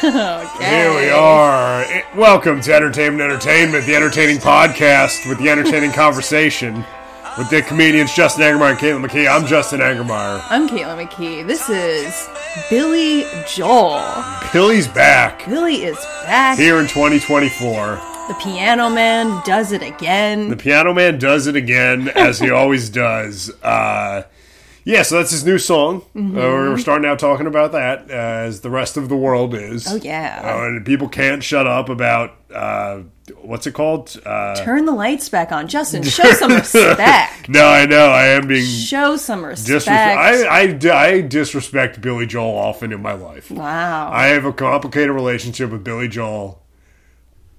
Here we are. Eh, Welcome to Entertainment Entertainment, the entertaining podcast with the entertaining conversation with the comedians Justin Angermeyer and Caitlin McKee. I'm Justin Angermeyer. I'm Caitlin McKee. This is Billy Joel. Billy's back Billy is back. here in 2024. The Piano Man does it again. The Piano Man does it again, as he always does. Uh, yeah, so that's his new song. Mm-hmm. Uh, we're starting out talking about that, uh, as the rest of the world is. Oh, yeah. Uh, and people can't shut up about, uh, what's it called? Uh, Turn the lights back on. Justin, show some respect. no, I know. I am being Show some respect. disrespect. I, I, I disrespect Billy Joel often in my life. wow. I have a complicated relationship with Billy Joel.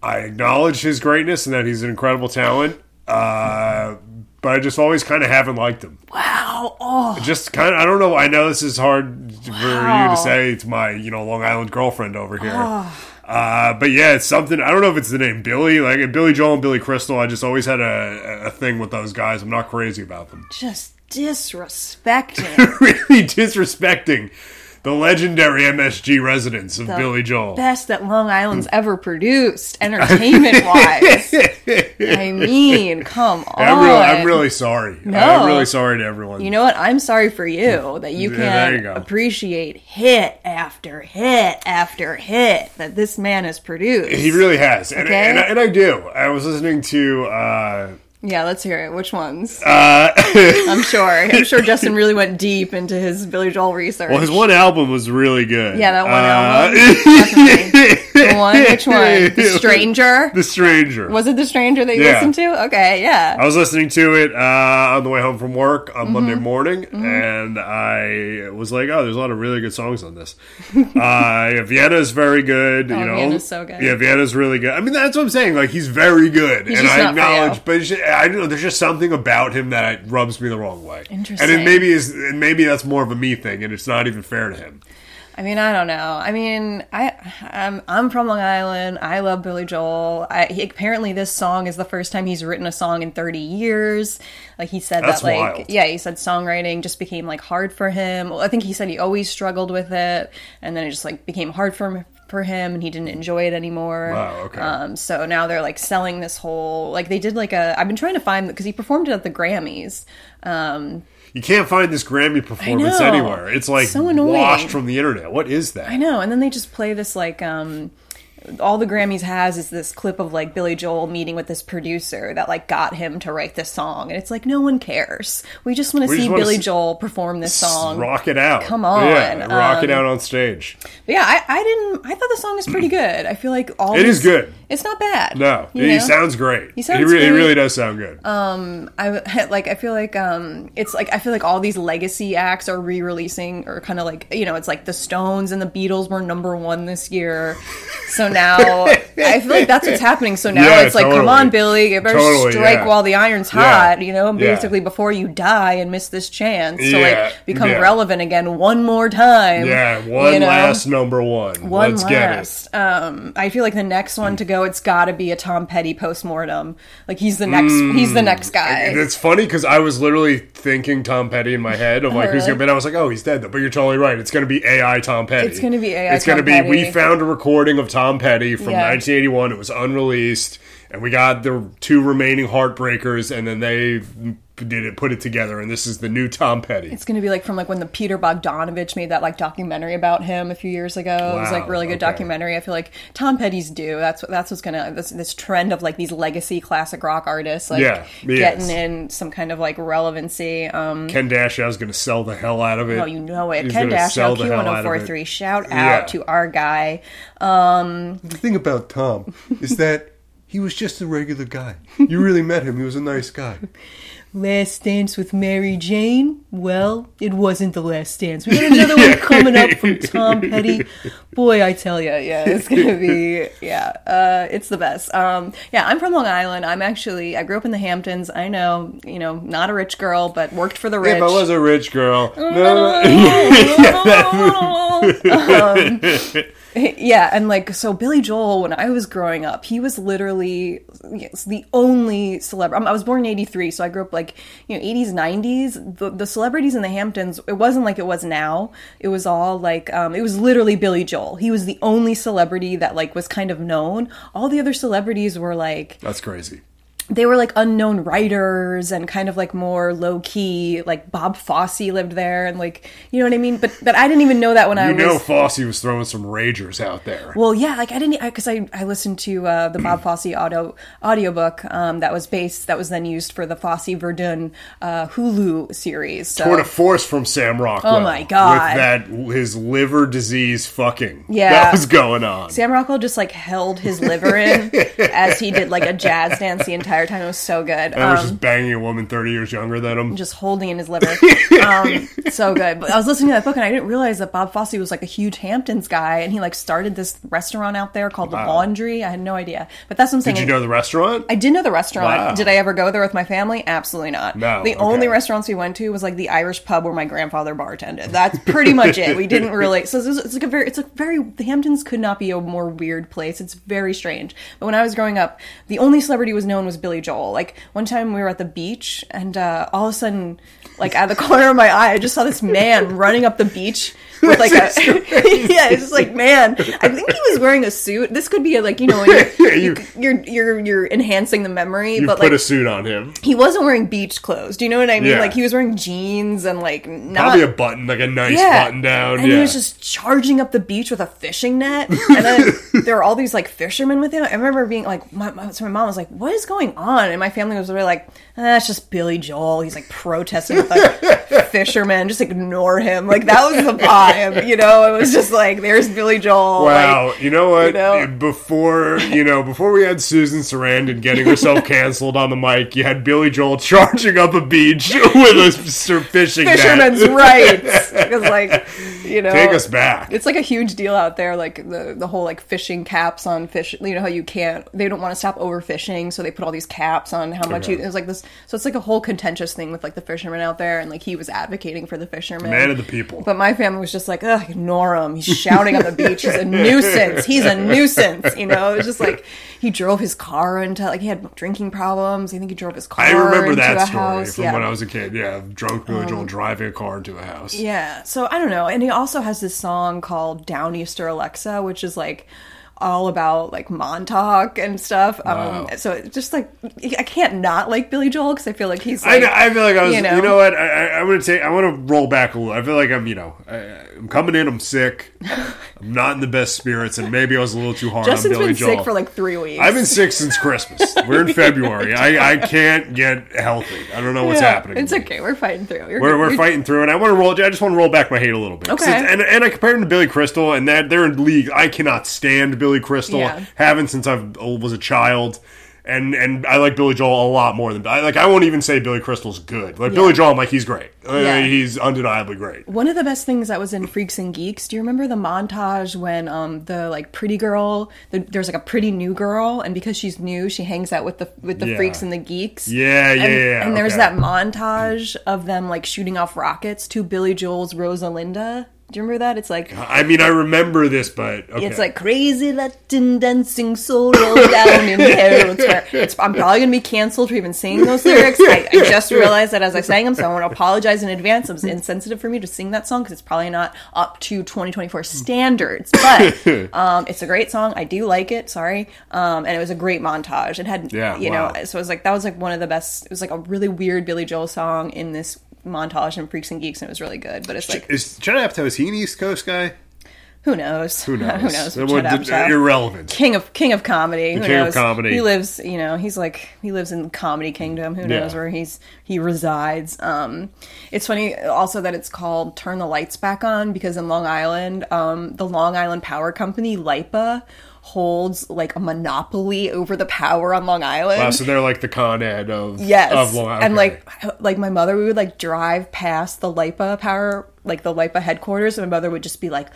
I acknowledge his greatness and that he's an incredible talent, uh, but I just always kind of haven't liked him. wow. Oh, Just kind of, I don't know. I know this is hard for you to say to my, you know, Long Island girlfriend over here. Uh, but yeah, it's something. I don't know if it's the name Billy, like Billy Joel and Billy Crystal. I just always had a, a thing with those guys. I'm not crazy about them. just disrespecting. really disrespecting the legendary MSG residents of Billy Joel. Best that Long Island's ever produced, entertainment wise. I mean, come on. I'm really, I'm really sorry. No. I'm really sorry to everyone. You know what? I'm sorry for you that you Yeah, there you can appreciate hit after hit after hit that this man has produced. he really has, and, Okay. and, I, and I do. I was listening to. Uh, yeah, let's hear it. Which ones? uh, I'm sure. I'm sure Justin really went deep into his Billy Joel research. well, his one album was really good. Yeah, that one Uh, album. The one? Which one? The Stranger? The Stranger. Was it The Stranger that you Yeah. listened to? Okay, yeah. I was listening to it uh, on the way home from work on Monday Mm-hmm. morning, and I was like, "Oh, there's a lot of really good songs on this." uh, yeah, Vienna's very good. you know, Oh, Vienna's so good. Yeah, Vienna's really good. I mean, that's what I'm saying. Like, he's very good, and just I acknowledge. But just, I don't know. There's just something about him that rubs me the wrong way. And Interesting. it maybe is, and maybe that's more of a me thing, and it's not even fair to him. I mean, I don't know. I mean, I I'm I'm from Long Island. I love Billy Joel. I, he, apparently, this song is the first time he's written a song in 30 years. Like he said That's that, like wild. yeah, he said songwriting just became like hard for him. Well, I think he said he always struggled with it, and then it just like became hard for him for him, and he didn't enjoy it anymore. Wow, okay. Um, so now they're like selling this whole like they did like a. I've been trying to find because he performed it at the Grammys. Um, You can't find this Grammy performance anywhere. It's like So annoying. washed from the internet. What is that? I know, and then they just play this like um all the Grammys has is this clip of like Billy Joel meeting with this producer that like got him to write this song, and it's like no one cares. We just want to see Billy s- Joel perform this song. Rock it out. Come on, Yeah, rock it um, out on stage. But yeah, I, I didn't. I thought the song is pretty good. I feel like all It is these- good. It's not bad. No, he know? sounds great. He sounds really, he great. really does sound good. Um, I like. I feel like um, it's like I feel like all these legacy acts are re-releasing, or kind of like you know, it's like the Stones and the Beatles were number one this year. So now I feel like that's what's happening. So now Yeah, it's like, come on, Billy, you better Totally, strike yeah. while the iron's Yeah. hot. You know, Yeah. basically before you die and miss this chance to Yeah, like become yeah. relevant again one more time. yeah, one you know? last number one. One Let's last. Um, I feel like the next one to go, it's got to be a Tom Petty postmortem. Like he's the next. Mm. He's the next guy. it. It's funny because I was literally thinking Tom Petty in my head of like who's gonna be. And I was like, oh, he's dead. though. But you're totally right. It's gonna be AI Tom Petty. It's gonna be AI It's gonna be. Petty. We found a recording of Tom Petty from Yeah. 1981. It was unreleased, and we got the two remaining heartbreakers, and then they did it, put it together, and this is the new Tom Petty. It's gonna be like from like when the Peter Bogdanovich made that like documentary about him a few years ago. it was like really good okay. documentary. I feel like Tom Petty's due. That's what that's what's gonna this this trend of like these legacy classic rock artists like Yeah, he getting is. in some kind of like relevancy. Um, Ken Dashow's gonna sell the hell out of it. oh, you know it. He's Ken gonna Dashow, the hell out. Q1043. Shout out Yeah. to our guy. Um The thing about Tom is that he was just a regular guy. You really met him. He was a nice guy. Last Dance with Mary Jane? Well, it wasn't the last dance. We got another one coming up from Tom Petty. Boy, I tell you, yeah, it's gonna be, yeah, uh, it's the best. Um, yeah, I'm from Long Island. I'm actually, I grew up in the Hamptons. I know, you know, not a rich girl, but worked for the rich. If I was a rich girl, um, yeah, and like so, Billy Joel. When I was growing up, he was literally yes, the only celebrity. I was born in '83, so I grew up like you know 80s 90s the, the celebrities in the hamptons it wasn't like it was now it was all like um, it was literally billy joel he was the only celebrity that like was kind of known all the other celebrities were like That's crazy. They were like unknown writers and kind of like more low key. Like Bob Fosse lived there, and like you know what I mean. But but I didn't even know that when I was You was. know, Fosse was throwing some ragers out there. well, yeah, like I didn't because I, I listened to uh, the Bob Fosse audio audiobook um, that was based that was then used for the Fosse Verdon uh, Hulu series. So Tour de force from Sam Rockwell. Oh my God. With that his liver disease fucking Yeah. that was going on. Sam Rockwell just like held his liver in as he did like a jazz dance the entire time. It was so good. And I was Um, just banging a woman thirty years younger than him. just holding in his liver. Um, so good. But I was listening to that book and I didn't realize that Bob Fosse was like a huge Hamptons guy and he like started this restaurant out there called Wow. The Laundry. I had no idea. But that's what I'm saying. Did you know the restaurant? I did know the restaurant. Wow. Did I ever go there with my family? Absolutely not. No, The okay. only restaurants we went to was like the Irish pub where my grandfather bartended. That's pretty much it. We didn't really. So it's, it's like a very. It's a very. The Hamptons could not be a more weird place. It's very strange. But when I was growing up, the only celebrity was known was Billy Joel. Like one time we were at the beach and uh, all of a sudden, like out of the corner of my eye, I just saw this man running up the beach with like a yeah. It's just like man. I think he was wearing a suit. This could be a, like you know. You're, Yeah, you- you're you're you're enhancing the memory, You but put like a suit on him. he wasn't wearing beach clothes. Do you know what I mean? Yeah. Like he was wearing jeans and like not Probably a button, like a nice yeah. button down. And yeah. he was just charging up the beach with a fishing net. And then there were all these like fishermen with him. I remember being like, my, my, so my mom was like, "What is going on?" And my family was really like, ah, "It's just Billy Joel. He's like protesting with like fishermen. Just ignore him." Like that was the vibe. You know, it was just like, "There's Billy Joel." Wow, Like, you know what? you know? Before you know, before we had Susan Sarandon getting herself canceled on the mic, you had Billy Joel charging up a beach with a fishing net. fishermen's rights because like you know Take us back. it's like a huge deal out there like the the whole like fishing caps on fish you know how you can't they don't want to stop overfishing so they put all these caps on how much you Okay. it's like this so it's like a whole contentious thing with like the fishermen out there and like he was advocating for the fishermen Man of the people. but my family was just like, ugh, ignore him. He's shouting on the beach. He's a nuisance. He's a nuisance. You know, it's just like he drove his car into like he had drinking problems. I think he drove his car I remember that story house. from yeah. Um, when I was a kid. Yeah, drunk Billy Joel driving a car into a house. Yeah. So I don't know. And he also has this song called Downeaster Alexa, which is like all about like Montauk and stuff. Wow. Um, so it's just like I can't not like Billy Joel because I feel like he's I, like know, I feel like I was. you You know. know, what? I, I, I'm gonna take. I want to roll back a little. I feel like I'm. You know, I, I'm coming in. I'm sick. I'm not in the best spirits, and maybe I was a little too hard Justin's on Billy been Joel. sick for like three weeks. I've been sick since Christmas. We're in February. I, I can't get healthy. I don't know what's Yeah, happening. It's okay. We're fighting through. We're, we're You're- fighting through, and I want to roll. I just want to roll back my hate a little bit. Okay. And, and I compared him to Billy Crystal, and that they're in league. I cannot stand Billy Crystal. Yeah. Haven't since I was a child. And and I like Billy Joel a lot more than I like. I won't even say Billy Crystal's good. Like Billy Joel, I'm like he's great. Uh, Yeah. He's undeniably great. One of the best things that was in Freaks and Geeks. Do you remember the montage when um the like pretty girl, the, there's like a pretty new girl, and because she's new, she hangs out with the with the Yeah. freaks and the geeks. Yeah, yeah, and, yeah. And there's okay. that montage of them like shooting off rockets to Billy Joel's Rosalinda. Do you remember that? It's like I mean, I remember this, but okay. it's like crazy Latin dancing soul roll down in Herald Square. It's, I'm probably gonna be canceled for even saying those lyrics. I, I just realized that as I sang them, so I want to apologize in advance. It was insensitive for me to sing that song because it's probably not up to 2024 standards. But um, it's a great song. I do like it. Sorry, um, and it was a great montage. It had, Yeah, you wow. know, so it was like that was like one of the best. It was like a really weird Billy Joel song in this montage in Freaks and Geeks, and it was really good. But it's like is Judd Apatow is he an East Coast guy? who knows? Who knows? who knows? Judd irrelevant. king of king of comedy. Who king of comedy. He lives, you know, he's like he lives in the comedy kingdom. Who knows Yeah. where he's he resides? Um, it's funny also that it's called "Turn the Lights Back On" because in Long Island, um, the Long Island Power Company (LIPA) holds like a monopoly over the power on Long Island. Wow, so they're like the Con Ed of Yes, of Long Island. and like like my mother, we would like drive past the LIPA power like the Lipa headquarters, and my mother would just be like,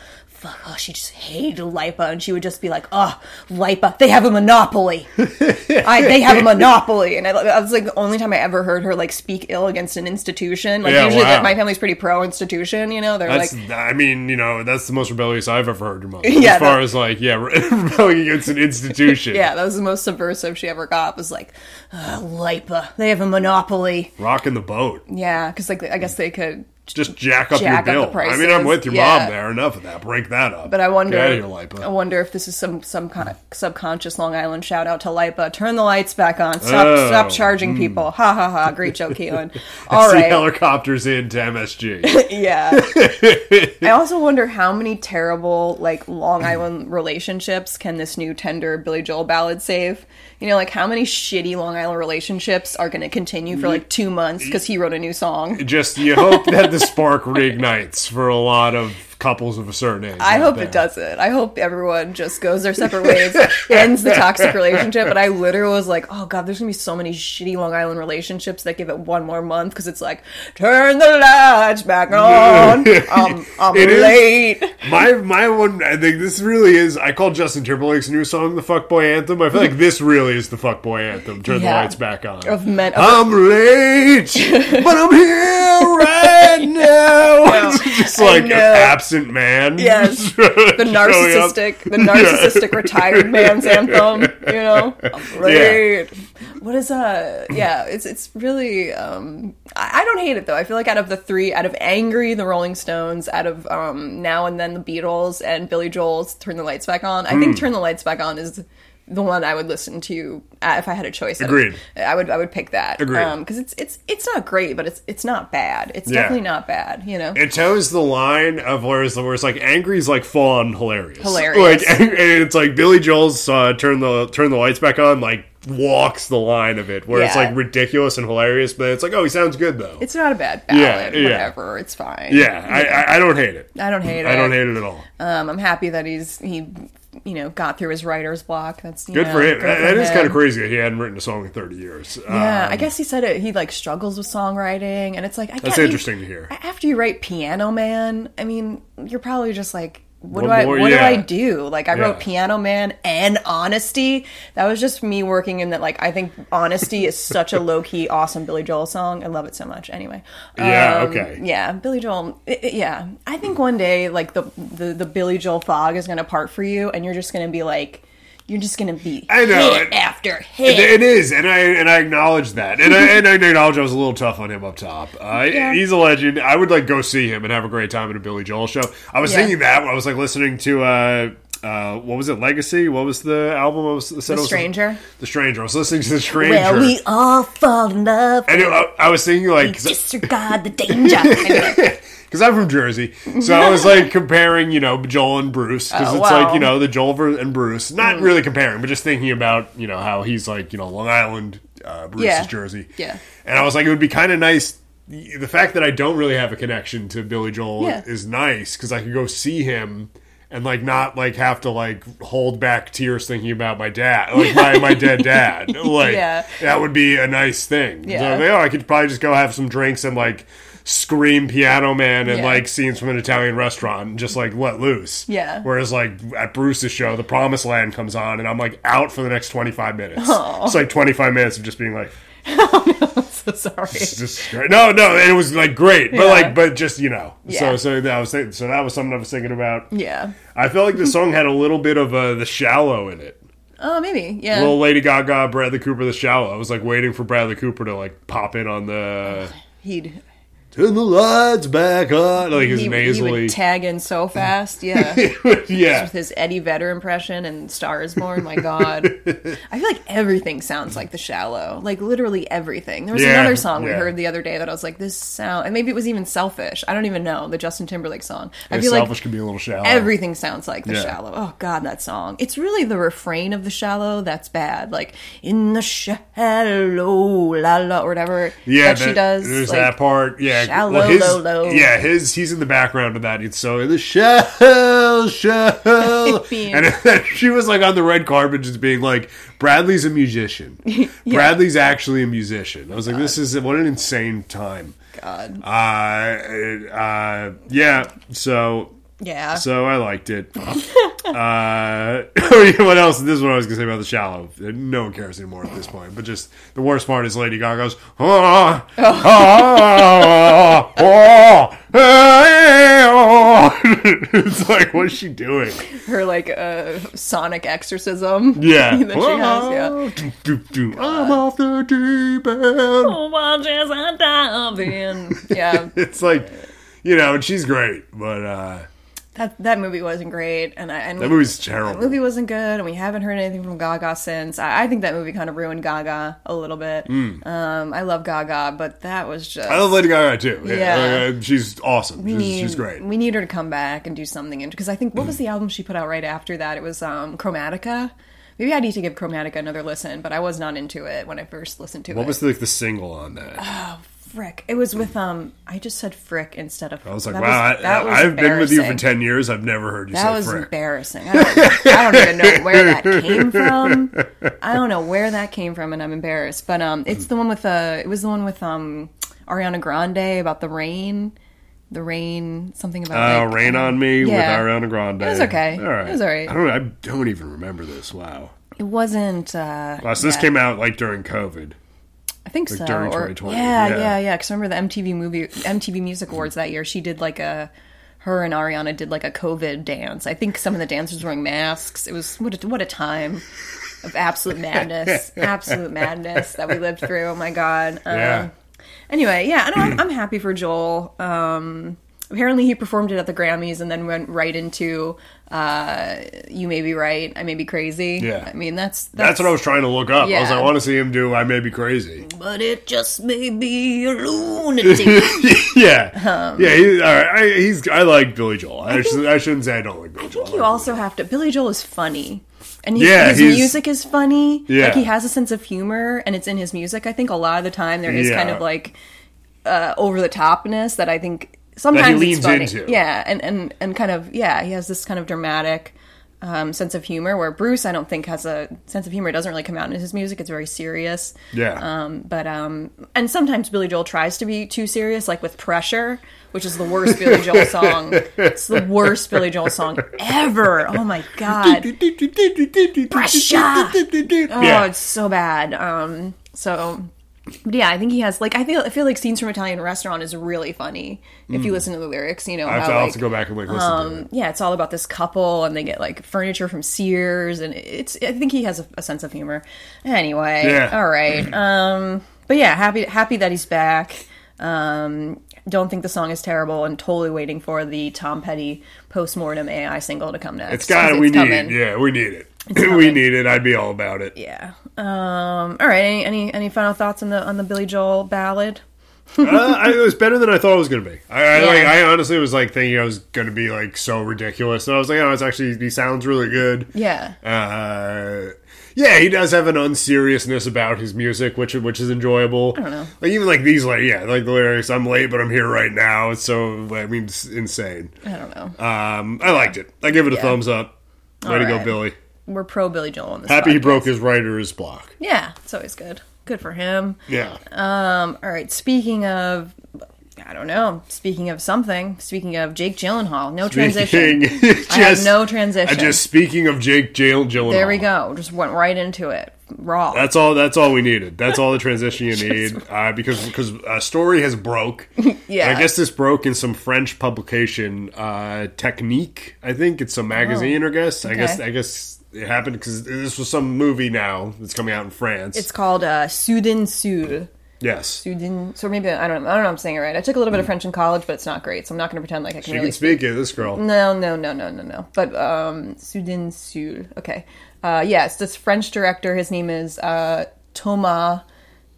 "Fuck, oh, she just hated Lipa," and she would just be like, "Oh, Lipa, they have a monopoly. I, they have a monopoly." And I, I was like the only time I ever heard her like speak ill against an institution. Like Yeah, usually, wow. my family's pretty pro institution. You know, they're That's, like, I mean, you know, that's the most rebellious I've ever heard your mother. Yeah, as far that- as like, yeah, rebelling against an institution. yeah, that was the most subversive she ever got. Was like, uh, Lipa, they have a monopoly. Rocking the boat. Yeah, because like I guess they could Just jack up Jack your bill. I mean, I'm with your Yeah. mom there. Enough of that. Break that up. But I wonder, Get out of here, Lipa. I wonder if this is some some kind of subconscious Long Island shout out to Lipa. Turn the lights back on. Stop Oh, stop charging hmm. people. Ha ha ha. Great joke, Keelan. All right. All see right. helicopters into MSG. yeah. I also wonder how many terrible like Long Island relationships can this new tender Billy Joel ballad save? You know, like how many shitty Long Island relationships are going to continue for like two months because he wrote a new song? Just you hope that the spark reignites for a lot of couples of a certain age. I hope it doesn't. I hope everyone just goes their separate ways, ends the toxic relationship. But I literally was like, oh god, there's gonna be so many shitty Long Island relationships that give it one more month because it's like, turn the lights back on. I'm, I'm It is. late. My my one, I think this really is. I call Justin Timberlake's new song the fuckboy anthem. I feel like this really is the fuckboy anthem. Turn the lights back on. Of men, of, I'm late, but I'm here right now. It's just like an. Absent man. Yes. the narcissistic, the narcissistic retired man's anthem. You know, I'm late. What is uh? Yeah, it's it's really. um I, I don't hate it though. I feel like out of the three, out of Angry, the Rolling Stones, out of um Now and Then, the Beatles, and Billy Joel's Turn the Lights Back On. I Hmm. think Turn the Lights Back On is. The one I would listen to if I had a choice. Agreed. I would I would pick that. Agreed. Because it's it's it's not great, but it's it's not bad. It's Yeah. definitely not bad. You know. It toes the line of where it's, where it's like angry's like full on hilarious. Hilarious. Like and it's like Billy Joel's uh, turn the turn the lights back on like walks the line of it where it's like ridiculous and hilarious, but it's like oh he sounds good though. It's not a bad Yeah, ballad. yeah. Whatever. It's fine. yeah, I, I I don't hate it. I don't hate it. I don't hate it at all. Um, I'm happy that he's he, you know, got through his writer's block. That's Good know, for him. good That- for is him. kind of crazy that he hadn't written a song in 30 years. Yeah, Um, I guess he said it. He like struggles with songwriting, and it's like I That's you- interesting to hear. After you write Piano Man, I mean, you're probably just like. What, What do I more? what Yeah. do I do? Like I Yeah. wrote Piano Man and Honesty. That was just me working in that like I think Honesty is such a low key awesome Billy Joel song. I love it so much. Anyway. Yeah, Um, okay. Yeah, Billy Joel. i- i- yeah. I think one day like the the, the Billy Joel fog is going to part for you and you're just going to be like you're just going to be I know, hit it- after It, it is, and I and I acknowledge that, and I, and I acknowledge I was a little tough on him up top. Uh, Yeah. He's a legend. I would like go see him and have a great time at a Billy Joel show. I was Yeah. thinking that when I was like listening to uh, uh, what was it, Legacy? What was the album? I was, The it was- Stranger. The Stranger. I was listening to the Stranger, Well, we all fall in love. and it, I, I was thinking like. disregard the danger. Because I'm from Jersey. So I was like comparing, you know, Joel and Bruce because Oh, it's wow. Like you know the Joel and Bruce. Not really comparing, but just thinking about you know how he's like you know Long Island, uh, Bruce Yeah. Jersey. Yeah. and I was like, it would be kind of nice. The fact that I don't really have a connection to Billy Joel Yeah. is nice because I could go see him. And like not like have to like hold back tears thinking about my dad, like my, my dead dad. Like Yeah. that would be a nice thing. Yeah. So I was like, oh, I could probably just go have some drinks and like scream Piano Man and Yeah. like scenes from an Italian restaurant and just like let loose. Yeah. Whereas like at Bruce's show, The Promised Land comes on and I'm like out for the next 25 minutes. It's like 25 minutes of just being like, oh, so sorry. it's just great. No, no, it was like great, but Yeah. like, but just you know. Yeah. So, so that was so that was something I was thinking about. Yeah. I felt like the song had a little bit of uh, the shallow in it. Oh, maybe. Yeah. Little Lady Gaga, Bradley Cooper, the shallow. I was like waiting for Bradley Cooper to like pop in on the He'd turn the lights back on, like his he, he nasally. would tag in so fast. Yeah. yeah, With his Eddie Vedder impression and Star is Born, my God. I feel like everything sounds like The Shallow. Like literally everything. There was Yeah, another song we heard the other day that I was like, this sound, and maybe it was even Selfish. I don't even know the Justin Timberlake song. I Yeah, feel selfish like can be a little shallow. everything sounds like The Yeah. Shallow. Oh God, that song. It's really the refrain of The Shallow that's bad. Like in the shallow, la la, or whatever yeah, that, she does. There's like, that part. Yeah, shallow, his, low, low. Yeah, his he's in the background of that. It's so in the shell, shell, and then she was like on the red carpet, just being like, "Bradley's a musician. Bradley's actually a musician." I was like, "This is what an insane time." God. Uh, uh, yeah. So Yeah. so I liked it. uh, what else? This is what I was gonna say about the shallow. No one cares anymore at this point. But just the worst part is Lady Gaga's. "Ah, ah, ah, ah." it's like, what's she doing? Her like uh, sonic exorcism. Yeah. that she has. Yeah. Do, do, do. I'm off the deep end. Oh, watch as I dive in. Yeah. It's like, you know, and she's great, but uh, That that movie wasn't great, and I and that we- movie's that terrible. movie wasn't good, and we haven't heard anything from Gaga since. I, I think that movie kind of ruined Gaga a little bit. Um, I love Gaga, but that was just. Hmm. I love Lady Gaga too. Yeah, Yeah. uh, she's awesome. She's, need, she's great. We need her to come back and do something because I think what was the album she put out right after that? It was um, Chromatica. Maybe I need to give Chromatica another listen, but I was not into it when I first listened to What it. What was the, like the single on that? Frick? It was with um. I just said Frick instead of. I was like, that wow, that I, I've been with you for ten years. I've never heard you That say was frick. embarrassing. I don't, I don't even know where that came from. I don't know where that came from, and I'm embarrassed. But um, it's the one with uh, it was the one with um, Ariana Grande about the rain, the rain, something about Uh, like, Rain on Me Yeah. with Ariana Grande. It was okay. All right. It was all right. I don't. I don't even remember this. Wow. It wasn't. Uh, Wow. So this yeah. came out like during COVID. I think so. during or- 2020, Yeah, yeah. yeah, yeah. Because remember the MTV movie, MTV Music Awards that year. She did like a, her and Ariana did like a COVID dance. I think some of the dancers were wearing masks. It was what a, what a time of absolute madness, absolute madness that we lived through. Oh my god. Um, Yeah. Anyway, yeah, I I'm happy for Joel. Um, apparently, he performed it at the Grammys and then went right into uh, "You May Be Right, I May Be Crazy." Yeah. I mean that's That's what I was trying to look up. I was Yeah. like, I want to see him do "I May Be Crazy." But it just may be a lunatic. yeah, Um, yeah. He, all right, I, he's. I like Billy Joel. I, should, I shouldn't say I don't like Billy Joel. I think you also have to. Billy Joel is funny, and his, Yeah, his music is funny. Yeah. like he has a sense of humor, and it's in his music. I think a lot of the time there is kind of like uh, over the topness that I think sometimes leans it's funny. into. Yeah, and and and kind of yeah, he has this kind of dramatic. Um, sense of humor where Bruce I don't think has a sense of humor it doesn't really come out in his music it's very serious Yeah. um, but um, and sometimes Billy Joel tries to be too serious, like with "Pressure," which is the worst Billy Joel song. It's the worst Billy Joel song ever. Oh my god! Pressure. Oh, yeah. it's so bad. Um, so. But yeah, I think he has like I feel I feel like scenes from Italian Restaurant is really funny if you listen to the lyrics. You know, Mm. I have, how, to, I'll have to go back and like listen to um, it. yeah, it's all about this couple, and they get like furniture from Sears, and it's. I think he has a, a sense of humor. Anyway, Yeah. all right. Um, but yeah, happy happy that he's back. Um, don't think the song is terrible, and totally waiting for the Tom Petty postmortem AI single to come next. It's got it. We need. coming. Yeah, we need it. we need it. I'd be all about it. Yeah. Um, all right. Any, any any final thoughts on the on the Billy Joel ballad? uh, I, it was better than I thought it was going to be. I, I, Yeah. like, I honestly was like thinking I was going to be like so ridiculous, and I was like, oh, it's actually he sounds really good. Yeah. Uh, yeah, he does have an unseriousness about his music, which which is enjoyable. I don't know. Like even like these, like yeah, like the lyrics. I'm late, but I'm here right now. It's so I mean, it's insane. I don't know. Um, I liked it. I give it a Yeah. thumbs up. Way to go. Billy. We're pro Billy Joel on this. Happy he broke his writer's block. Yeah, it's always good. Good for him. Yeah. Um, all right. Speaking of, I don't know. Speaking of something. Speaking of Jake Gyllenhaal. No transition. Speaking- I have no transition. I just speaking of Jake Jill Gyllenhaal. there we go. Just went right into it. Raw. That's all. That's all we needed. That's all the transition you need uh, because because a story has broke. Yeah. I guess this broke in some French publication, uh, Technikart. I think it's some magazine. I guess. I guess. Oh, I guess it happened because this was some movie now that's coming out in France. it's called uh, Soudan Sud. yes. Soudan. So maybe I don't. know. I don't know. if I'm saying it right. I took a little bit of French in college, but it's not great. So I'm not going to pretend like I can She really can speak it. This girl. No, no, no, no, no, no. But um, Soudan Sud. Okay. Uh, yes, this French director. His name is uh, Thomas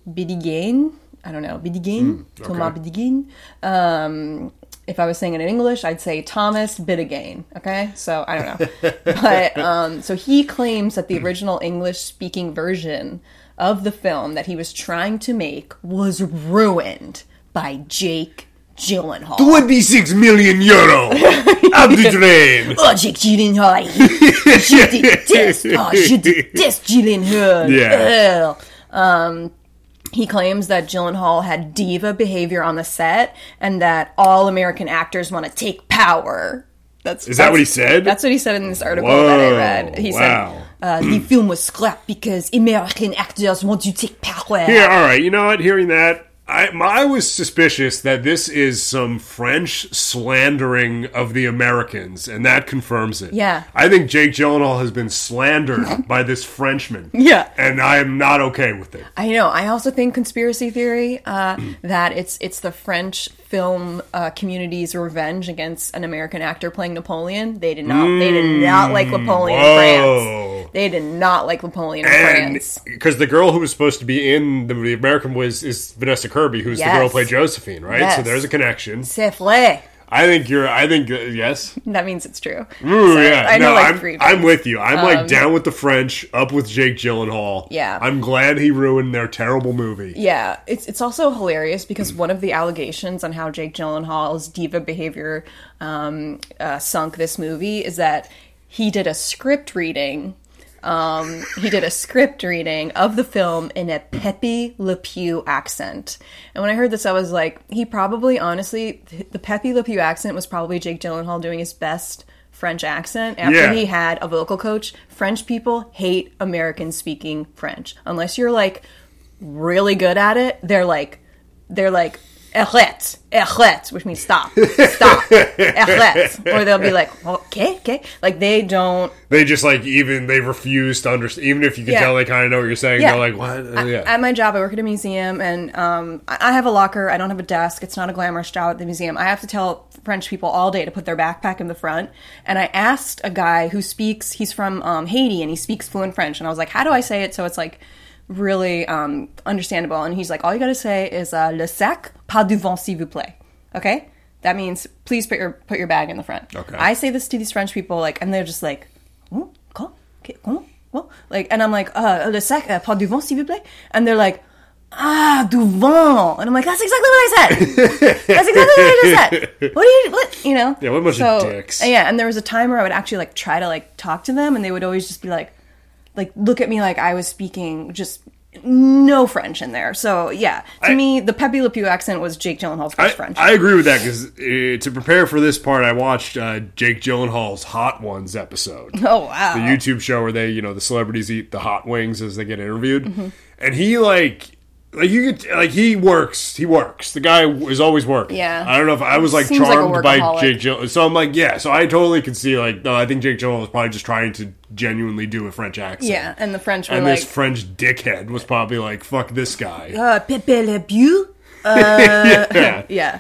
Bidegain. I don't know Bidegain. Thomas Bidegain. Um, if I was saying it in English, I'd say Thomas Bidegain. Okay, so I don't know. but um, so he claims that the original English-speaking version of the film that he was trying to make was ruined by Jake Gyllenhaal. 26 million euro up the drain. Oh, Jake Gyllenhaal. Je déteste. Oh, je déteste Gyllenhaal. Yeah. Um, he claims that Gyllenhaal had diva behavior on the set and that all American actors want to take power. That's Is that what he said? That's what he said in this article that I read. He wow. said uh, the film was scrapped because American actors want to take power. Yeah, all right. You know what? Hearing that, I, I was suspicious that this is some French slandering of the Americans, and that confirms it. Yeah. I think Jake Gyllenhaal has been slandered by this Frenchman. Yeah. And I am not okay with it. I know. I also think conspiracy theory uh, that it's it's the French film uh, community's revenge against an American actor playing Napoleon. They did not. they did not like Napoleon in whoa. France. They did not like Napoleon in And France. because the girl who was supposed to be in the, the American was is Vanessa Kirby, who's the girl who played Josephine, right? So there's a connection. C'est vrai. I think you're. I think uh, yes. That means it's true. Ooh, So, yeah. I know no, like I'm, three. I'm with you. I'm like Um, down with the French, up with Jake Gyllenhaal. Yeah. I'm glad he ruined their terrible movie. Yeah, it's it's also hilarious because one of the allegations on how Jake Gyllenhaal's diva behavior um, uh, sunk this movie is that he did a script reading. Um, he did a script reading of the film in a Pepe Le Pew accent. And when I heard this, I was like, he probably, honestly, the Pepe Le Pew accent was probably Jake Gyllenhaal doing his best French accent after Yeah. he had a vocal coach. French people hate American speaking French. Unless you're like really good at it, they're like they're like arrête, arrête, which means stop, stop, arrête, or they'll be like okay, okay, like they don't. They just like even they refuse to understand. Even if you can Yeah. tell they kind of know what you're saying, Yeah. they're like, "What?" Uh, yeah. At my job, I work at a museum, and um, I I have a locker. I don't have a desk. It's not a glamorous job at the museum. I have to tell French people all day to put their backpack in the front. And I asked a guy who speaks. He's from um, Haiti, and he speaks fluent French. And I was like, "How do I say it so it's like really um, understandable?" And he's like, "All you got to say is uh, le sac, pas devant, s'il vous plaît." Okay, that means please put your put your bag in the front. Okay. I say this to these French people, like, and they're just like, oh, quoi? Okay, comment? Well, like, and I'm like, uh, le sac, uh, pas du vent, s'il vous plaît? And they're like, ah, du vent. And I'm like, that's exactly what I said. that's exactly what I just said. What do you, what, you know? Yeah, what a bunch of dicks. Yeah, and there was a time where I would actually, like, try to, like, talk to them, and they would always just be like, like, look at me like I was speaking just no French in there. So, yeah, to I- me, the Pepe Le Pew accent was Jake Gyllenhaal's I, first French. I agree with that because uh, to prepare for this part, I watched uh, Jake Gyllenhaal's Hot Ones episode. oh, wow. the YouTube show where they, you know, the celebrities eat the hot wings as they get interviewed, Mm-hmm. and he like. Like you could, like he works. He works. The guy is always working. Yeah. I don't know if I was like Seems like charmed by workaholic. Jake Gyllenhaal. So I'm like, yeah. So I totally can see like, no, I think Jake Gyllenhaal was probably just trying to genuinely do a French accent. yeah, and the French And like, this French dickhead was probably like, fuck this guy. uh, Pepe Le Pew? yeah. Yeah.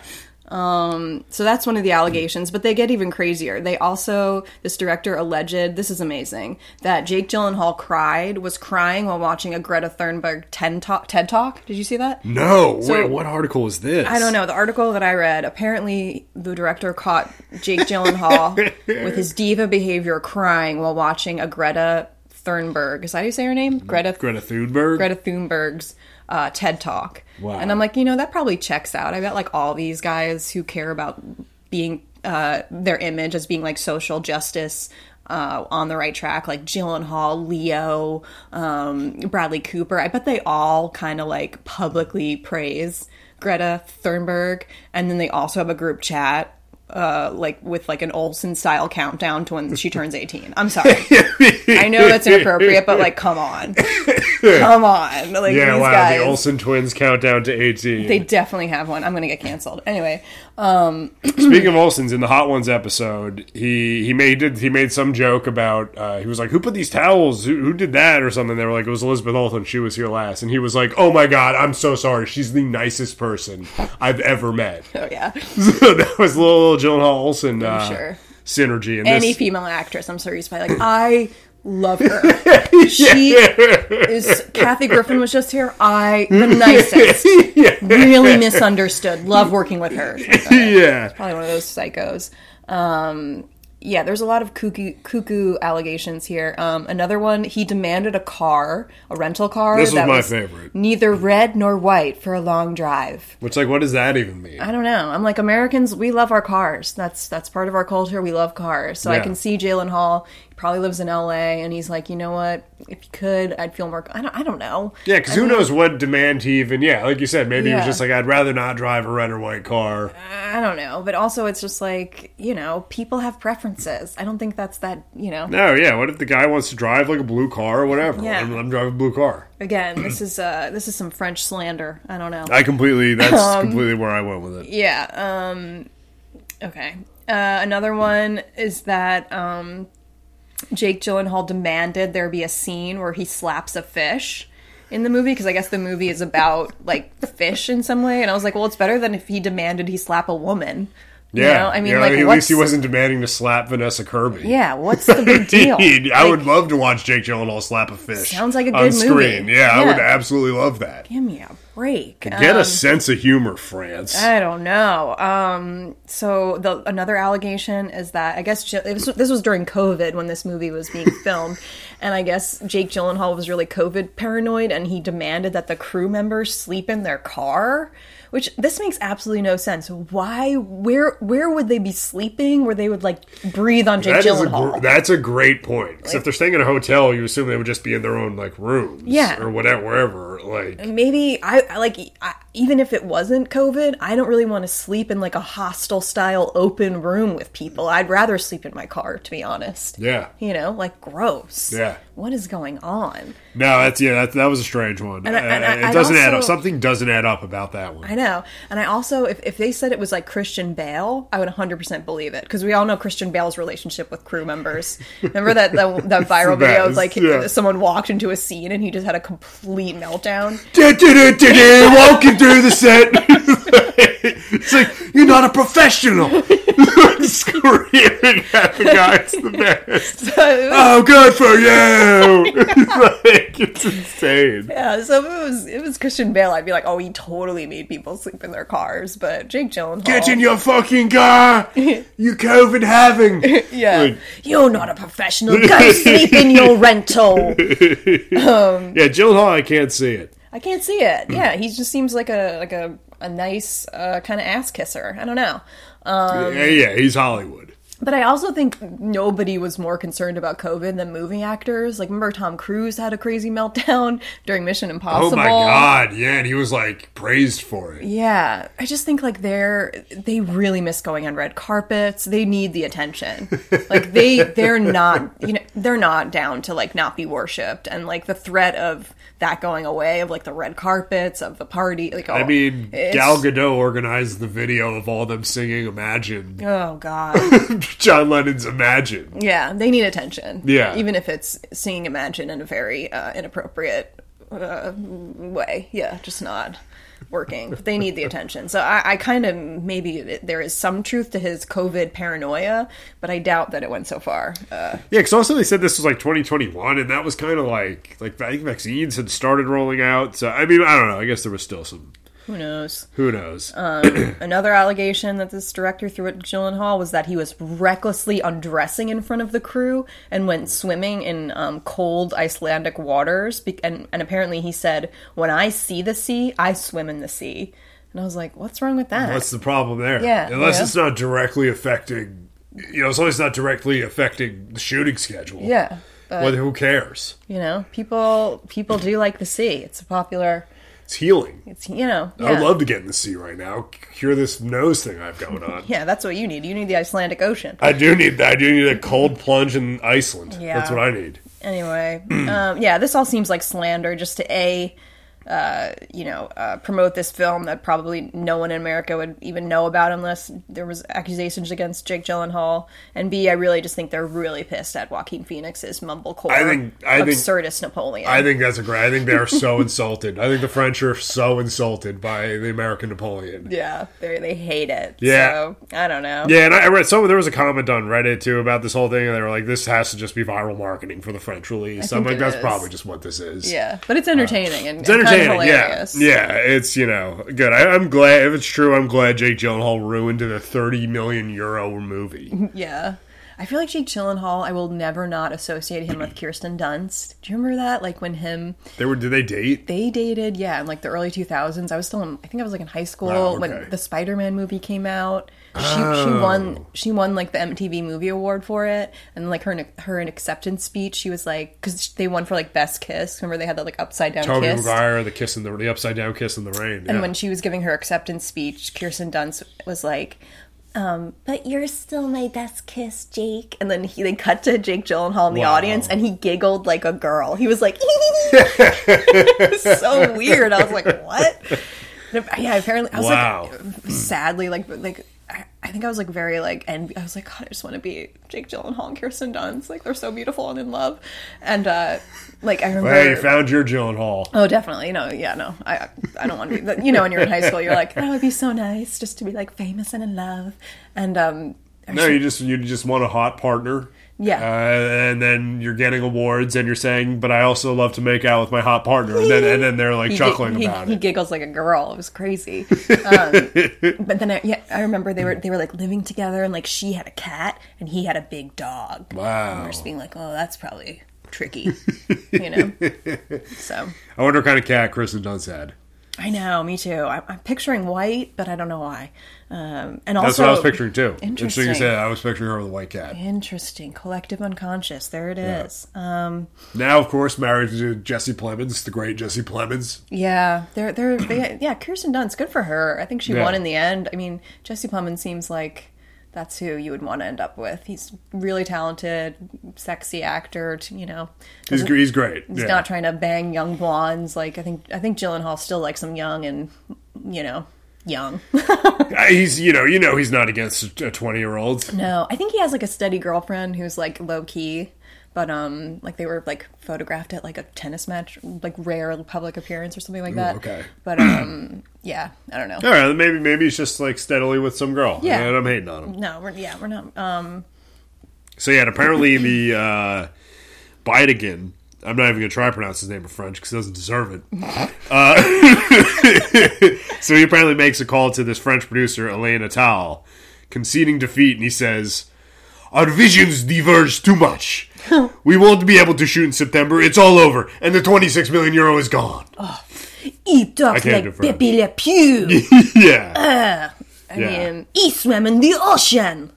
Um, so that's one of the allegations, but they get even crazier. They also, this director alleged, this is amazing, that Jake Gyllenhaal cried, was crying while watching a Greta Thunberg TED Talk. TED Talk. Did you see that? No. So- wait, what article is this? I don't know. The article that I read, apparently the director caught Jake Gyllenhaal with his diva behavior crying while watching a Greta Thunberg. Is that how you say her name? Greta Greta Thunberg. Greta Thunberg's uh, TED Talk. Wow. And I'm like, you know, that probably checks out. I bet like all these guys who care about being uh, their image as being like social justice. Uh, on the right track, like Gyllenhaal, Leo, um, Bradley Cooper. I bet they all kind of like publicly praise Greta Thunberg, and then they also have a group chat, uh, like with like an Olsen style countdown to when she turns eighteen. I'm sorry, I know that's inappropriate, but like, come on, come on, like yeah, wow. guys. The Olsen twins countdown to 18. They definitely have one. I'm gonna get canceled. Anyway, um, Speaking of Olsen's, in the Hot Ones episode, he he made did, he made some joke about uh, he was like, "Who put these towels? Who, who did that?" or something. They were like, "It was Elizabeth Olsen. She was here last." And he was like, "Oh my god, I'm so sorry. She's the nicest person I've ever met." oh yeah, so that was a little Gyllenhaal Olsen uh, sure. synergy. And any this, female actress, I'm sure he's probably like, I love her. She is. Kathy Griffin was just here. I the nicest. Really misunderstood. Love working with her. yeah, Probably one of those psychos. Um, yeah, there's a lot of cuckoo, cuckoo allegations here. Um, another one, he demanded a car, a rental car. This was my favorite. Neither red nor white for a long drive. which like, what does that even mean? I don't know. I'm like Americans. We love our cars. That's that's part of our culture. We love cars. So I can see Gyllenhaal probably lives in L.A. and he's like, you know what? If you could, I'd feel more. I don't. I don't know. Yeah, because who knows what demand he even? Yeah, like you said, maybe he was just like, I'd rather not drive a red or white car. I don't know. But also, it's just like you know, people have preferences. I don't think that's that. You know, No, yeah. What if the guy wants to drive like a blue car or whatever? Yeah. I'm, I'm driving a blue car. again, this is uh this is some French slander. I don't know. I completely. That's Um, completely where I went with it. Yeah. Um. Okay. Uh, another one is that um, Jake Gyllenhaal demanded there be a scene where he slaps a fish in the movie because I guess the movie is about like fish in some way, and I was like, well, it's better than if he demanded he slap a woman. You Yeah, know? I mean, yeah, like, at least he wasn't demanding to slap Vanessa Kirby. Yeah, what's the big deal? I Like, would love to watch Jake Gyllenhaal slap a fish. Sounds like a on good screen. movie. Yeah, I would absolutely love that. Give me a break. Get Um, a sense of humor, France. I don't know. Um, so the another allegation is that I guess it was, this was during COVID when this movie was being filmed, and I guess Jake Gyllenhaal was really COVID paranoid, and he demanded that the crew members sleep in their car. Which this makes absolutely no sense. Why? Where? Where would they be sleeping? Where they would like breathe on Jake That is a Gyllenhaal? gr- that's a great point. 'Cause if they're staying in a hotel, you assume they would just be in their own like rooms, Yeah. or whatever, wherever. Like, maybe I, I like I, even if it wasn't COVID, I don't really want to sleep in like a hostel style open room with people. I'd rather sleep in my car, to be honest. yeah, You know, like gross. Yeah. What is going on? no, that's yeah, that that was a strange one. And I- and Uh, I- it doesn't add up. Something doesn't add up about that one. I know. And I also, if, if they said it was like Christian Bale, I would 100% believe it. Because we all know Christian Bale's relationship with crew members. Remember that, that, that viral video of like yeah. someone walked into a scene and he just had a complete meltdown? Walking through the set. it's like you're not a professional. Screaming at the guy. It's the best. Oh, good for you. like, it's insane. Yeah, so if it was it was Christian Bale, I'd be like, oh, he totally made people sleep in their cars. But Jake Gyllenhaal, Get in your fucking car. You COVID having. yeah, Like- you're not a professional. Go sleep in your rental. Yeah, Gyllenhaal, I can't see it. I can't see it. Yeah, he just seems like a like a a nice uh, kind of ass kisser. I don't know. Um, yeah, yeah, he's Hollywood. But I also think nobody was more concerned about COVID than movie actors. Like, remember Tom Cruise had a crazy meltdown during Mission Impossible? Oh my god, yeah, and he was like praised for it. Yeah, I just think like they're they really miss going on red carpets. They need the attention. Like they they're not you know they're not down to like not be worshipped and like the threat of that going away of like the red carpets of the party. Like I oh, mean, it's- Gal Gadot organized the video of all them singing Imagine. Oh god. John Lennon's Imagine. Yeah, they need attention. Yeah. even if it's singing Imagine in a very uh, inappropriate uh, way. Yeah, just not working. They need the attention. So I, I kind of maybe there is some truth to his COVID paranoia, but I doubt that it went so far. Uh, Yeah, because also they said this was like 2021, and that was kind of like like I think vaccines had started rolling out. So I mean, I don't know. I guess there was still some. Who knows? Who knows? Another allegation that this director threw at Gyllenhaal was that he was recklessly undressing in front of the crew and went swimming in um, cold Icelandic waters. Be- and, and apparently he said, "When I see the sea, I swim in the sea." And I was like, "What's wrong with that?" What's the problem there? Yeah, unless yeah. it's not directly affecting. You know, as long as it's not directly affecting the shooting schedule. yeah, but Well, who cares? you know, people people do like the sea. It's a popular. It's healing. It's you know. I would love to get in the sea right now. Cure this nose thing I've going on. Yeah, that's what you need. You need the Icelandic Ocean. I do need that. I do need a cold plunge in Iceland. Yeah. That's what I need. anyway um, yeah this all seems like slander just to a uh, you know uh, promote this film that probably no one in america would even know about unless there was accusations against jake gyllenhaal and b i really just think they're really pissed at joaquin phoenix's mumblecore I think- I think- absurdist napoleon I think that's a great. I think they are so insulted. I think the French are so insulted by the American Napoleon. yeah they they hate it Yeah. so i don't know Yeah, and I read some. There was a comment on Reddit too about this whole thing, and they were like, "This has to just be viral marketing for the French release." I'm like, "That's is. probably just what this is." yeah but it's entertaining and It's entertaining, yeah, hilarious. yeah. It's you know good. I, I'm glad if it's true. I'm glad Jake Gyllenhaal ruined a 30 million euro movie. Yeah. I feel like Jake Gyllenhaal. I will never not associate him with Kirsten Dunst. Do you remember that? Like when him They were. Did they date? they dated, yeah, in like the early 2000s. I was still in, I think I was like in high school Wow, okay. when the Spider-Man movie came out. She she won she won like the MTV Movie Award for it, and like her her acceptance speech, she was like because they won for like best kiss. Remember they had that like upside down Tobey kiss. Maguire, the kiss in the the upside down kiss in the rain. And yeah. when she was giving her acceptance speech, Kirsten Dunst was like, um, "But you're still my best kiss, Jake." And then he they cut to Jake Gyllenhaal in the Wow. audience, and he giggled like a girl. He was like, "So weird." I was like, "What?" And, yeah, apparently, I was Wow. like, sadly, like, like. I I think I was like very like envy. I was like, God, I just want to be Jake Gyllenhaal and Kirsten Dunst. Like they're so beautiful and in love. And uh like I remember, hey, you found your Gyllenhaal. Oh, definitely. No, yeah, no. I I don't want to be. You know, when you're in high school, you're like, that would be so nice just to be like famous and in love. And um, No, you just you just want a hot partner. Yeah. uh, and then you're getting awards, and you're saying, "But I also love to make out with my hot partner." And then and then they're like he, chuckling about he it. He giggles like a girl. It was crazy. Um, but then I, yeah, I remember they were they were like living together, and like she had a cat and he had a big dog. Wow. And we're just being like, oh, that's probably tricky, you know. So I wonder what kind of cat Kristen Dunst had. I know, me too. I, I'm picturing white, but I don't know why. Um, and That's what I was picturing too. Interesting you Interesting. I was picturing her with a white cat. Interesting. Collective unconscious. There it is. Um, Now, of course, married to Jesse Plemons, the great Jesse Plemons. yeah, they're they're they, yeah. Kirsten Dunst, good for her. I think she Yeah. won in the end. I mean, Jesse Plemons seems like that's who you would want to end up with. He's really talented, sexy actor. You know, He's, he's great. he's yeah. not trying to bang young blondes. Like I think I think Gyllenhaal still likes them young and you know young. He's you know you know he's not against a twenty year old. No, I think he has like a steady girlfriend who's like low key, but um, like they were like photographed at like a tennis match, like rare public appearance or something like that. okay. But um, yeah, I don't know. All right, maybe maybe he's just like steadily with some girl. Yeah. and I'm hating on him. No, we're yeah, we're not. Um, So yeah, and apparently the uh, Bidegain. I'm not even gonna try to pronounce his name in French because he doesn't deserve it. Uh, so he apparently makes a call to this French producer, Alain Attal, conceding defeat, and he says, "Our visions diverge too much. we won't be able to shoot in September. It's all over, and the 26 million euro is gone." Oh, he talks like. Pepe Le Pew. yeah, uh, I Yeah. mean, he swam in the ocean.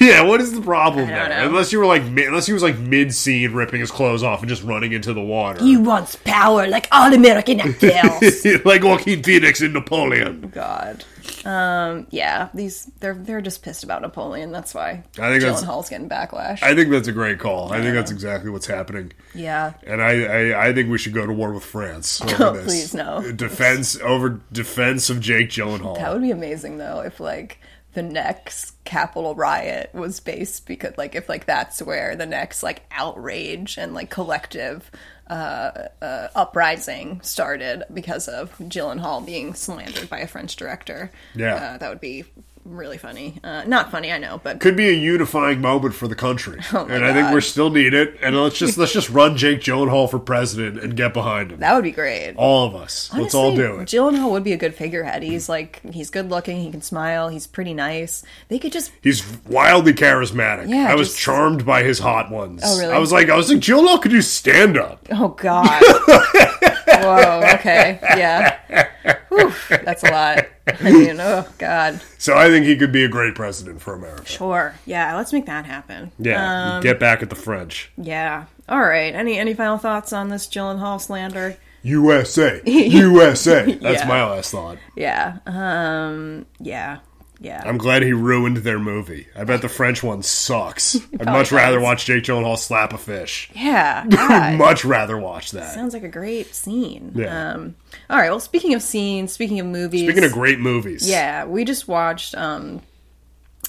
yeah. What is the problem there? know. Unless you were like, unless he was like mid scene ripping his clothes off and just running into the water. He wants power like all American actors. like Joaquin Phoenix in Napoleon. God. Um, yeah, these they're they're just pissed about Napoleon. That's why I think that's- Gyllenhaal's getting backlash. I think that's a great call. I think that's exactly what's happening. yeah. And I, I, I think we should go to war with France over Oh, this. please, no. Defense over defense of Jake Gyllenhaal. That would be amazing though if like the next capitol riot was based because like if like that's where the next like outrage and like collective uh, uh, uprising started because of Gyllenhaal being slandered by a French director. Yeah. uh, that would be really funny. Uh, not funny, I know, but Could be a unifying moment for the country, Oh my and I think God. we still need it. And let's just let's just run Jake Gyllenhaal for president and get behind him. that would be great. all of us. let's all do it. Gyllenhaal would be a good figurehead. He's like he's good looking. He can smile. He's pretty nice. They could just He's wildly charismatic. Yeah, I was just- charmed by his hot ones. Oh, really? I was like, I was like, Gyllenhaal could do stand up. Oh God. Whoa. Okay. Yeah. Whew, that's a lot. I mean, oh God. So I think he could be a great president for America. Sure. Yeah. Let's make that happen. Yeah, Um, get back at the French. yeah. All right. Any any final thoughts on this Gyllenhaal slander? USA, USA. That's Yeah. my last thought. Yeah. Um. Yeah. Yeah. I'm glad he ruined their movie. I bet the French one sucks. I'd much rather watch Jake Gyllenhaal slap a fish. yeah. I'd much rather watch that. Sounds like a great scene. Yeah. Um. All right. Well, speaking of scenes, speaking of movies. Speaking of great movies, Yeah, we just watched um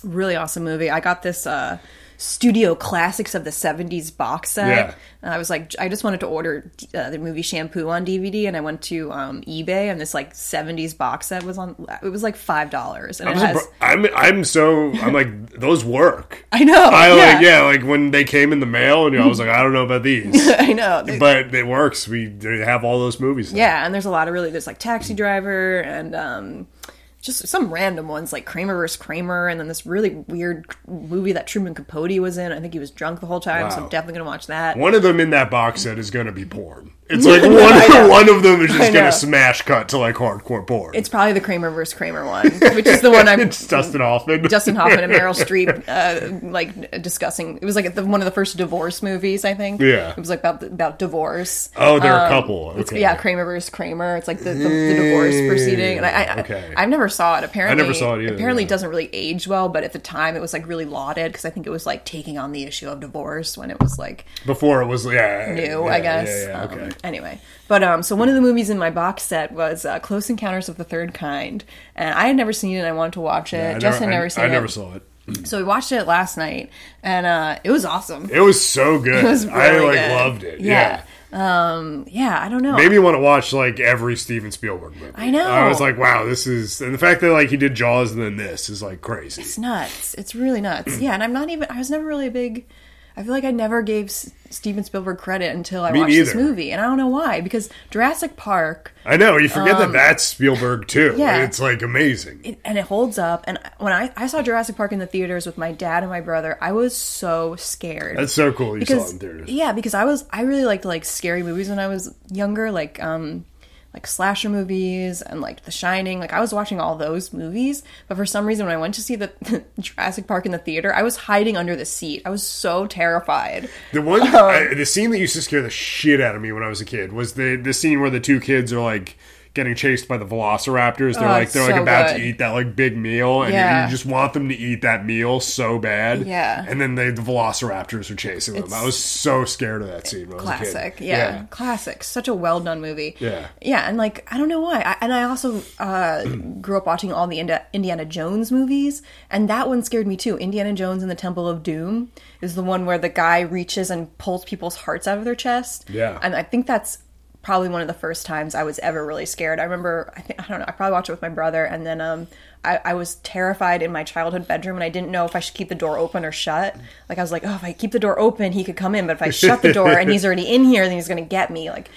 really awesome movie. I got this uh studio classics of the 70s box set. Yeah. And I was like I just wanted to order uh, the movie Shampoo on DVD and I went to um eBay and this like 70s box set was on it was like $5 and I'm, it has I'm I'm so I'm like those work. I know. I yeah. like yeah, like when they came in the mail, and I was like, I don't know about these, I know. But it works. We they have all those movies. now. yeah, and there's a lot of really there's like Taxi Driver and um just some random ones like Kramer vs. Kramer, and then this really weird movie that Truman Capote was in. I think he was drunk the whole time, so I'm definitely gonna watch that. One of them in that box set is going to be porn. It's like one, one of them is just gonna smash cut to like hardcore porn. It's probably the Kramer vs. Kramer one, which is the one I'm It's Dustin Hoffman. Dustin Hoffman and Meryl Streep, uh, like discussing. It was like the, one of the first divorce movies, I think. Yeah. it was like about about divorce. Oh, they're a Um, couple. it's- Okay. yeah, Kramer versus Kramer. It's like the, the, the divorce proceeding, and I, I, okay. I, I've never saw it. Apparently, I never saw it either, Apparently, yeah. it doesn't really age well, but at the time, it was like really lauded because I think it was like taking on the issue of divorce when it was like Before it was yeah new, yeah, I guess. Yeah, yeah, Um, anyway, but um, so one of the movies in my box set was uh, Close Encounters of the Third Kind, and I had never seen it. and I wanted to watch it. I Justin never, never I, seen I it. never saw it. So we watched it last night, and uh, it was awesome. It was so good. It was I like good. loved it. Yeah. Um, yeah, I don't know. Maybe you want to watch like every Steven Spielberg movie. I know. I was like, wow, this is and the fact that like he did Jaws and then this is like crazy. It's nuts. It's really nuts. Yeah, and I'm not even. I was never really a big. I feel like I never gave Steven Spielberg credit until I Me watched this movie, and I don't know why. Because Jurassic Park, I know you forget that that's Spielberg too. Um, yeah. it's like amazing. it, and it holds up. And when I, I saw Jurassic Park in the theaters with my dad and my brother, I was so scared. That's so cool. You saw it in theaters. yeah, because I was I really liked like scary movies when I was younger, like um like slasher movies and like The Shining. Like I was watching all those movies, but for some reason when I went to see the Jurassic Park in the theater, I was hiding under the seat. I was so terrified. The one, Um, I, the scene that used to scare the shit out of me when I was a kid was the the scene where the two kids are like getting chased by the velociraptors. They're Oh, like they're like about good. to eat that like big meal, and you- Yeah. you, just want them to eat that meal so bad. Yeah. and then they, the velociraptors are chasing them. It's- I was so scared of that scene. When I was a kid. Classic, yeah. classic. Such a well done movie. Yeah. yeah, and like I don't know why. I, and I also uh, grew up watching all the Indi- Indiana Jones movies, and that one scared me too. Indiana Jones and the Temple of Doom is the one where the guy reaches and pulls people's hearts out of their chest. Yeah. and I think that's probably one of the first times I was ever really scared. I remember, I think I don't know. I probably watched it with my brother, and then um, I, I was terrified in my childhood bedroom, and I didn't know if I should keep the door open or shut. Like I was like, oh, if I keep the door open, he could come in, but if I shut the door and he's already in here, then he's gonna get me. Like,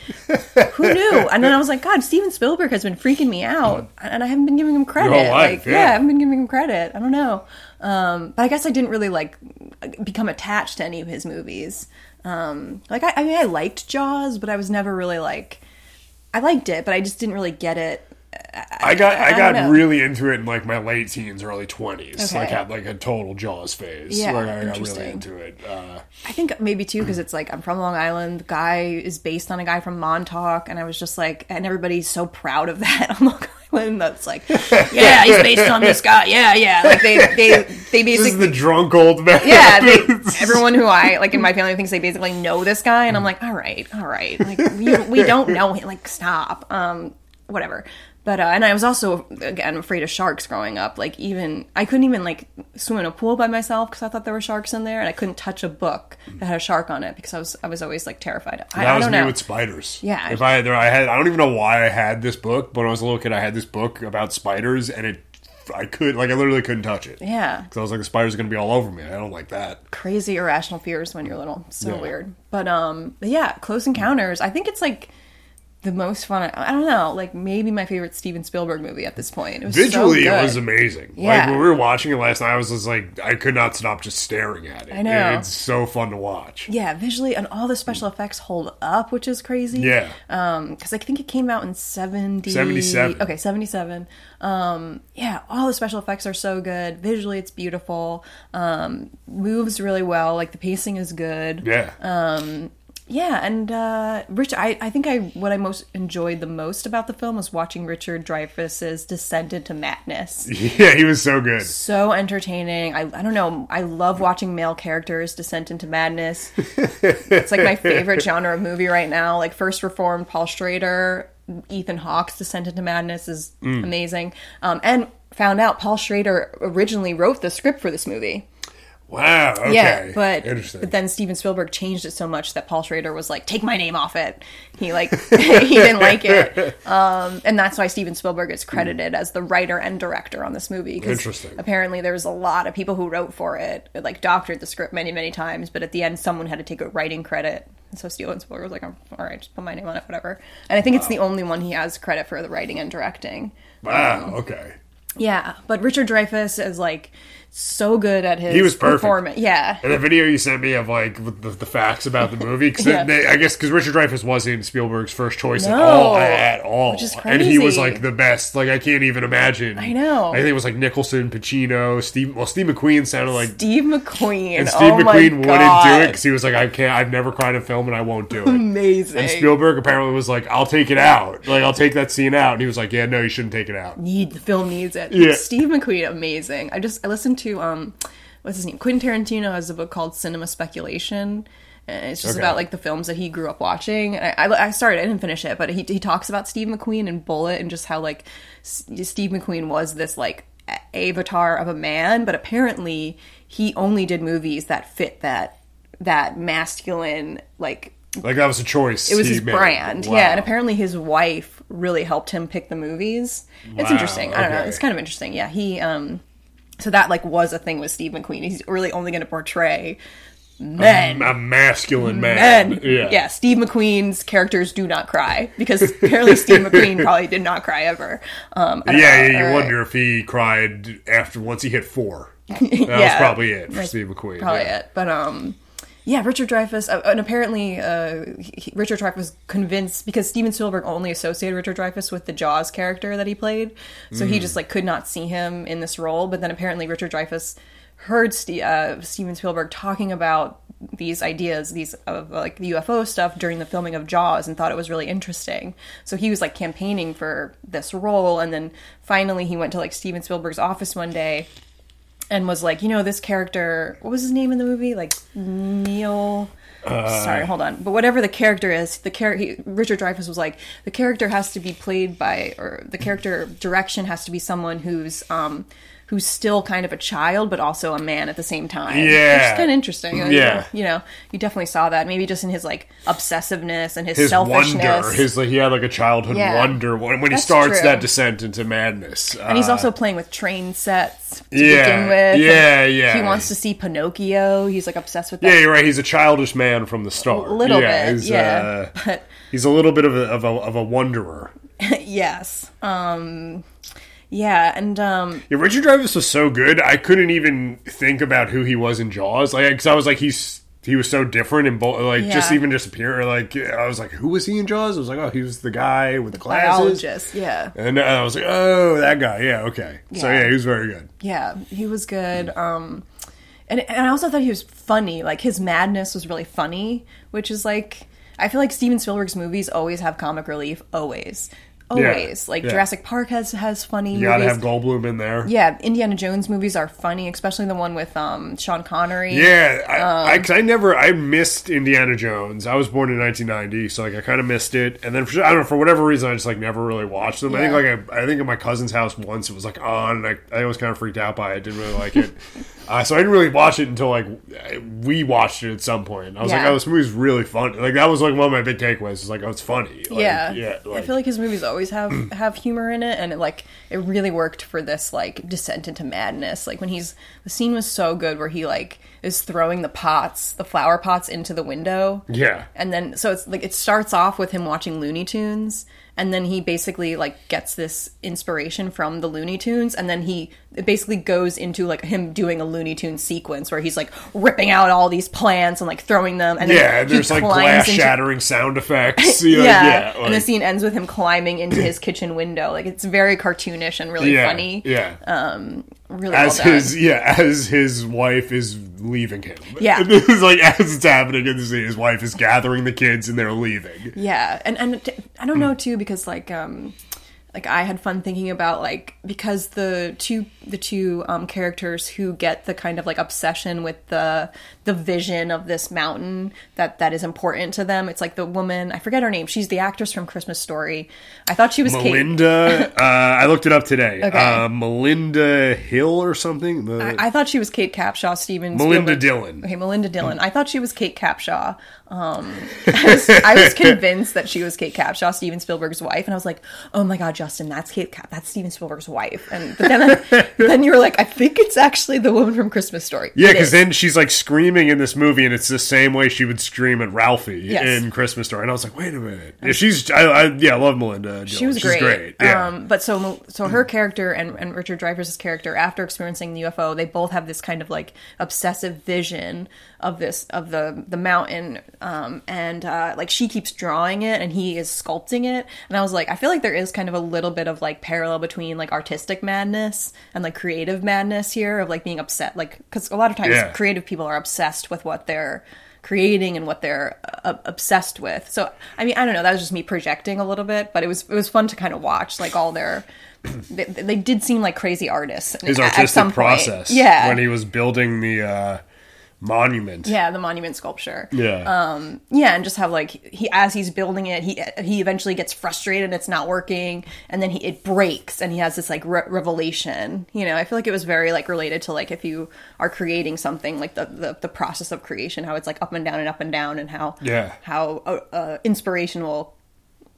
who knew? And then I was like, God, Steven Spielberg has been freaking me out, and I haven't been giving him credit. life, like, yeah. I haven't been giving him credit. I don't know. Um, but I guess I didn't really like become attached to any of his movies. Um, like I, I mean, I liked Jaws, but I was never really like. I liked it, but I just didn't really get it. I got I I, got know. really into it in like my late teens, early twenties. Okay. Like had like a total Jaws phase. Yeah, like I got really into it. Uh, I think maybe too because it's like I'm from Long Island. The guy is based on a guy from Montauk, and I was just like, and everybody's so proud of that on Long Island. That's like, yeah, he's based on this guy. Yeah, yeah. Like they they they this is basically the drunk old man. yeah, they, everyone who I like in my family thinks they basically know this guy, and I'm like, all right, all right, like we we don't know him, like stop, um, whatever. But uh, and I was also again afraid of sharks growing up. Like even I couldn't even like swim in a pool by myself because I thought there were sharks in there, and I couldn't touch a book that had a shark on it because I was I was always like terrified. I, That I was me know. with spiders. Yeah. If I there, I had I don't even know why I had this book, but when I was a little kid, I had this book about spiders, and it I could like I literally couldn't touch it. yeah, Because I was like, the spiders are gonna be all over me. I don't like that. crazy irrational fears when you're little. So Yeah. weird. But um yeah, Close Encounters. I think it's like the most fun. I don't know, like maybe my favorite Steven Spielberg movie at this point. It was so Visually, it was amazing. Like Yeah. when we were watching it last night, I was just like, I could not stop just staring at it. I know. It's so fun to watch. Yeah, visually and all the special effects hold up, which is crazy. Yeah. Um, because I think it came out in seventy 77. Okay, seventy-seven. Um, yeah, all the special effects are so good. Visually, it's beautiful. Um, moves really well. Like the pacing is good. Yeah. Yeah, and uh, Rich, I, I think I what I most enjoyed the most about the film was watching Richard Dreyfuss's descent into madness. yeah, he was so good. so entertaining. I, I don't know. I love watching male characters descent into madness. it's like my favorite genre of movie right now. Like First Reformed, Paul Schrader, Ethan Hawke's descent into madness is amazing. Um, and found out Paul Schrader originally wrote the script for this movie. Wow. Okay. Yeah, but interesting. but then Steven Spielberg changed it so much that Paul Schrader was like, "Take my name off it." He like he didn't like it, um, and that's why Steven Spielberg is credited as the writer and director on this movie. Interesting. Apparently, there was a lot of people who wrote for it, like doctored the script many many times, but at the end, someone had to take a writing credit. And so Steven Spielberg was like, "Oh, "All right, just put my name on it, whatever." And I think it's the only one he has credit for the writing and directing. wow. Okay. Yeah, but Richard Dreyfuss is like so good at his He was perfect. performance. Yeah. And the video you sent me of like the, the facts about the movie, because Yeah. I guess because Richard Dreyfuss wasn't Spielberg's first choice at all, at all, Which is crazy. and he was like the best. Like I can't even imagine. I know. I think it was like Nicholson, Pacino, Steve. Well, Steve McQueen sounded like, Steve McQueen. and oh Steve oh McQueen wouldn't do it because he was like, I can't. I've never cried in film, and I won't do it. Amazing. And Spielberg apparently was like, I'll take it out. Like I'll take that scene out. And he was like, Yeah, no, you shouldn't take it out. need the film needs it. Yeah. Steve McQueen, amazing. I just I listened to um, what's his name? Quentin Tarantino has a book called Cinema Speculation. And it's just Okay. about like the films that he grew up watching. And I, I, I started, I didn't finish it, but he he talks about Steve McQueen and Bullitt and just how like S- Steve McQueen was this like avatar of a man, but apparently he only did movies that fit that that masculine like Like that was a choice. it was his made. brand Wow. yeah and apparently his wife really helped him pick the movies it's Wow, interesting i don't know it's kind of interesting yeah he um so that like was a thing with steve mcqueen he's really only going to portray men a masculine man. men Yeah. yeah steve mcqueen's characters do not cry because apparently steve mcqueen probably did not cry ever um Yeah, know, yeah, you wonder if he cried after once he hit four. That was probably it for Steve McQueen. probably yeah. it. But um, yeah, Richard Dreyfuss, uh, and apparently uh, he, Richard Dreyfuss was convinced because Steven Spielberg only associated Richard Dreyfuss with the Jaws character that he played, so Mm. he just like could not see him in this role. But then apparently Richard Dreyfuss heard Ste uh, Steven Spielberg talking about these ideas, these of like the UFO stuff during the filming of Jaws, and thought it was really interesting. So he was like campaigning for this role, and then finally he went to like Steven Spielberg's office one day and was like, you know, this character, what was his name in the movie? Like Neil. Sorry, hold on. But whatever the character is, the character Richard Dreyfuss was like, the character has to be played by, or the character direction has to be someone who's um who's still kind of a child, but also a man at the same time. Yeah. it's kind of interesting. Like, Yeah. you know, you definitely saw that maybe just in his like obsessiveness and his, His selfishness. wonder, his like he had like a childhood Yeah. wonder when, when he starts true. that descent into madness. and he's Uh, also playing with train sets to Yeah, begin with. yeah, and yeah. He wants to see Pinocchio. He's like obsessed with that. yeah, you're right. He's a childish man from the start. A little yeah, bit, he's, yeah. uh, But he's a little bit of a of a, of a wanderer. yes, um, yeah, and um, Yeah, Richard Dreyfuss was so good. I couldn't even think about who he was in Jaws. Like, because I was like, he's he was so different and both. Like, just even just appear. Like, I was like, who was he in Jaws? I was like, oh, he was the guy with the glasses. biologist. Yeah, And I was like, oh, that guy. Yeah, okay. So Yeah. yeah, he was very good. yeah, he was good. Um, and and I also thought he was funny. Like his madness was really funny, which is like I feel like Steven Spielberg's movies always have comic relief. Always, always. like yeah. Jurassic Park has has funny. You gotta movies. have Goldblum in there. Yeah, Indiana Jones movies are funny, especially the one with um Sean Connery. Yeah, I, Um, I, I never, I missed Indiana Jones. I was born in 1990, so like I kind of missed it. And then for, I don't know for whatever reason, I just like never really watched them. I think like I, I think at my cousin's house once it was like on, and I, I was kind of freaked out by it. Didn't really like it, uh, so I didn't really watch it until like we watched it at some point. I was like, oh, this movie's really fun. Like that was like one of my big takeaways. Was like, oh, it's funny. Like, yeah, yeah. I feel like his movies always have have humor in it, and it like it really worked for this like descent into madness. Like when he's the scene was so good where he like is throwing the pots, the flower pots, into the window. yeah. And then so it's like it starts off with him watching Looney Tunes and then he basically like gets this inspiration from the Looney Tunes and then he it basically goes into like him doing a Looney Tune sequence where he's like ripping out all these plants and like throwing them and then Yeah, he there's like glass into- shattering sound effects. Know, yeah, yeah, and the scene ends with him climbing into his kitchen window. Like it's very cartoonish and really yeah, funny. Yeah. Um, Really as well his yeah as his wife is leaving him. Yeah. it's like as it's happening in the scene his wife is gathering the kids and they're leaving. Yeah, and and I don't know too because like um like I had fun thinking about like because the two the two um characters who get the kind of like obsession with the the vision of this mountain that that is important to them. It's like the woman I forget her name. She's the actress from Christmas Story. I thought she was Kate. melinda uh, i looked it up today Okay. uh, melinda hill or something The- I, I thought she was Kate Capshaw. Steven Melinda Spielberg- Dillon. Okay, Melinda Dillon. I thought she was Kate Capshaw. Um, I, was, I was convinced that she was Kate Capshaw, Steven Spielberg's wife, and I was like, "Oh my God, Justin, that's Kate. Cap- that's Steven Spielberg's wife." And but then, then you were like, "I think it's actually the woman from Christmas Story." yeah because then she's like screaming screaming in this movie, and it's the same way she would scream at Ralphie Yes. in Christmas Story. And I was like, wait a minute, yeah, she's I, I yeah, I love Melinda. she was She's great. Yeah, Um, but so so her character and, and Richard Dreyfuss's character, after experiencing the UFO, they both have this kind of like obsessive vision of this of the the mountain, um, and uh, like she keeps drawing it and he is sculpting it. And I was like, I feel like there is kind of a little bit of like parallel between like artistic madness and like creative madness here of like being upset, like because a lot of times Yeah. creative people are obsessed with what they're creating and what they're uh, obsessed with. So I mean, I don't know. That was just me projecting a little bit, but it was it was fun to kind of watch like all their. They, they did seem like crazy artists. his artistic some point. process. Yeah, when he was building the uh, monument. yeah, the monument sculpture. Yeah. yeah, and just have like he as he's building it, he he eventually gets frustrated, it's not working, and then he it breaks, and he has this like re- revelation. You know, I feel like it was very like related to like if you are creating something, like the the, the process of creation, how it's like up and down and up and down, and how Yeah. how uh, uh, inspiration will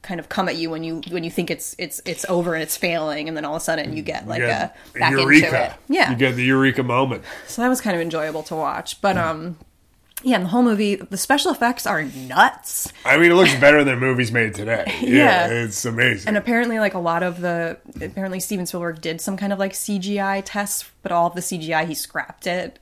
kind of come at you when you when you think it's it's it's over and it's failing, and then all of a sudden you get like Yeah. a back Eureka. into it. Yeah, You get the Eureka moment. so that was kind of enjoyable to watch, but um. Yeah, the whole movie, the special effects are nuts. I mean, it looks better than movies made today. Yeah. it's amazing. And apparently, like a lot of the apparently Steven Spielberg did some kind of like CGI tests, but all of the CGI he scrapped it.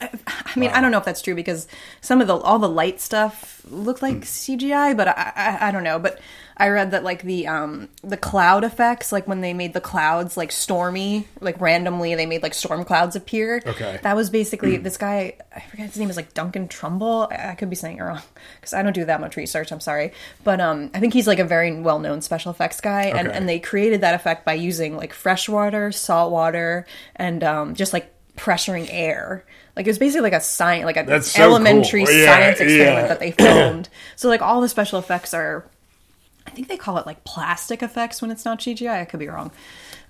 I, mean, I don't know if that's true because some of the all the light stuff looked like CGI, but I, I I don't know. But I read that like the um the cloud effects, like when they made the clouds like stormy, like randomly they made like storm clouds appear. Okay. that was basically this guy. I forget his name is like Duncan Trumbull. I, I could be saying it wrong because I don't do that much research. I'm sorry, but um, I think he's like a very well known special effects guy, and Okay. and they created that effect by using like fresh water, salt water, and um, just like pressuring air. Like it was basically like a science, like a That's so elementary cool. Yeah, science experiment yeah. that they filmed. so like all the special effects are, I think they call it like plastic effects when it's not CGI. I could be wrong.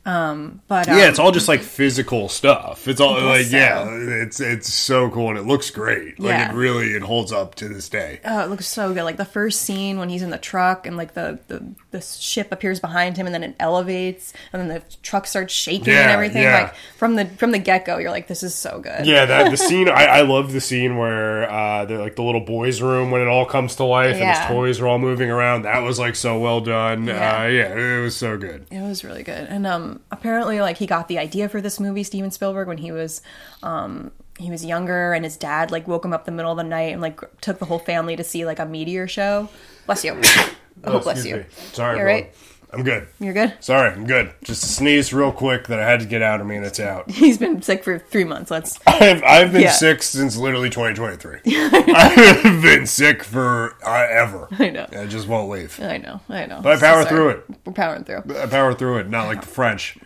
Um, but um, yeah, it's all just like physical stuff. It's all like so. yeah, it's it's so cool and it looks great. Like Yeah. it really it holds up to this day. Oh, it looks so good. Like the first scene when he's in the truck and like the, the, the ship appears behind him and then it elevates and then the truck starts shaking and everything. yeah. Like from the from the get go, you're like, this is so good. Yeah, that the scene I, I love the scene where uh they're like the little boys' room when it all comes to life and Yeah. his toys are all moving around. That was like so well done. Yeah. Uh yeah, it was so good. It was really good. And um apparently like he got the idea for this movie, Steven Spielberg, when he was um he was younger and his dad like woke him up the middle of the night and like took the whole family to see like a meteor show. Bless you. Oh, bless you. me. Sorry, You're right. I'm good. You're good? Sorry, I'm good. Just a sneeze real quick that I had to get out of me and it's out. He's been sick for three months. Let's I've, I've been Yeah. sick since literally 2023. I've been sick for uh, ever. I know. I just won't leave. I know, I know. But I power Sorry. through it. We're powering through. I power through it, not like the French.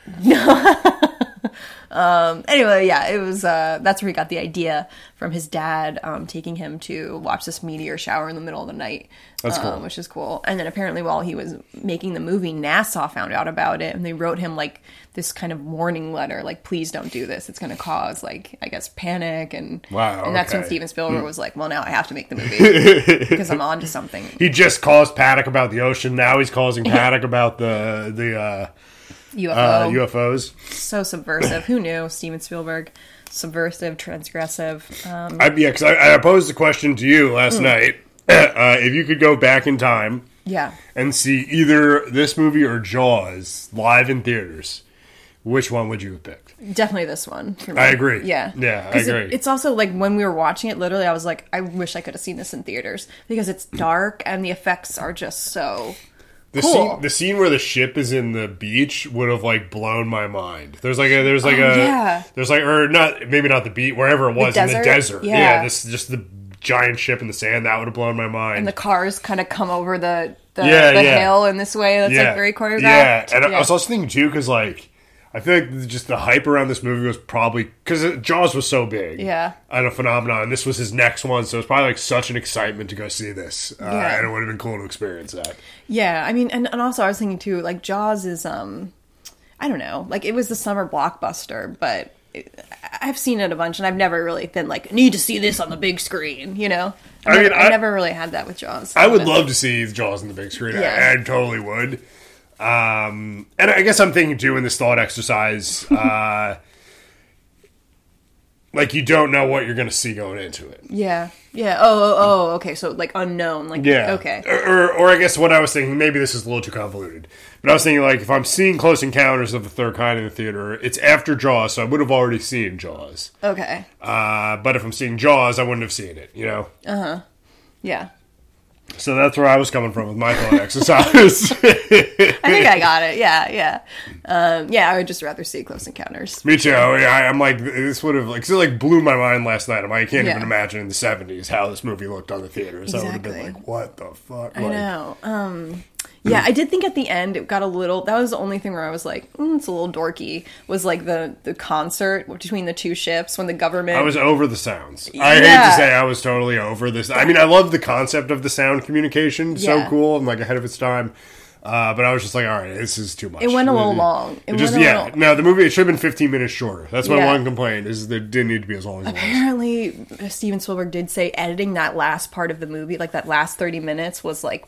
Anyway, yeah, it was. Uh, that's where he got the idea from his dad um, taking him to watch this meteor shower in the middle of the night. That's cool. um, which is cool. And then apparently, while he was making the movie, NASA found out about it, and they wrote him like this kind of warning letter, like, "Please don't do this. It's going to cause like, I guess, panic." And Wow, and that's when. Steven Spielberg was like, "Well, now I have to make the movie because I'm on to something." He just caused panic about the ocean. Now he's causing panic about the the uh, UFO, uh, UFOs. so subversive. Who knew? Steven Spielberg, subversive, transgressive. Um, I, yeah, because I, I posed the question to you last night. Uh, if you could go back in time yeah. and see either this movie or Jaws live in theaters, which one would you have picked? Definitely this one. I agree. Yeah, Yeah, I 'Cause it- agree. it's also like when we were watching it, literally, I was like, I wish I could have seen this in theaters because it's dark and the effects are just so. The Cool. scene, the scene where the ship is in the beach would have like blown my mind. There's like a, there's like Oh, a, yeah. there's like, or not, maybe not the beach, wherever it was in the desert? Yeah. Yeah. this just the giant ship in the sand that would have blown my mind. And the cars kind of come over the the, Yeah, the yeah. hill in this way that's yeah, like very choreographed. Yeah, and I- I was also thinking too because like I feel like just the hype around this movie was probably because Jaws was so big, Yeah. and a phenomenon. And this was his next one, so it's probably like such an excitement to go see this, uh, Yeah. and it would have been cool to experience that. Yeah, I mean, and, and also I was thinking too, like Jaws is, um, I don't know, like it was the summer blockbuster, but it, I've seen it a bunch, and I've never really been like need to see this on the big screen, you know. I, I mean, never, I, I- never really had that with Jaws. I would love to see Jaws on the big screen. Yeah. I, I totally would. Um, and I guess I'm thinking too in this thought exercise. Uh, like you don't know what you're going to see going into it. Yeah. Yeah. Oh, oh, oh, okay. So like unknown. Like Yeah. Okay. Or, or, or I guess what I was thinking, maybe this is a little too convoluted, but I was thinking like if I'm seeing Close Encounters of the Third Kind in the theater, it's after Jaws, so I would have already seen Jaws. Okay. Uh, but if I'm seeing Jaws, I wouldn't have seen it. You know. Uh huh. Yeah. So that's where I was coming from with my thought exercise. I think I got it. Yeah. Yeah. Um, yeah. I would just rather see Close Encounters. Me too. Yeah, I, I'm like, this would have like, 'cause it like blew my mind last night. I'm like, I can't Yeah. even imagine in the '70s how this movie looked on the theaters. I would have been like, what the fuck? I Like, know. Um, yeah, I did think at the end it got a little. That was the only thing where I was like, mm, it's a little dorky. Was like the the concert between the two ships when the government. I was over the sounds. I hate to say I was totally over this. I mean, I love the concept of the sound communication. So Yeah. cool and like ahead of its time. Uh, but I was just like, all right, this is too much. It went a little long. It just went a yeah. little- No, the movie it should have been 15 minutes shorter. That's my Yeah. one complaint is that it didn't need to be as long as it was. apparently Steven Spielberg did say editing that last part of the movie, like that last thirty minutes, was like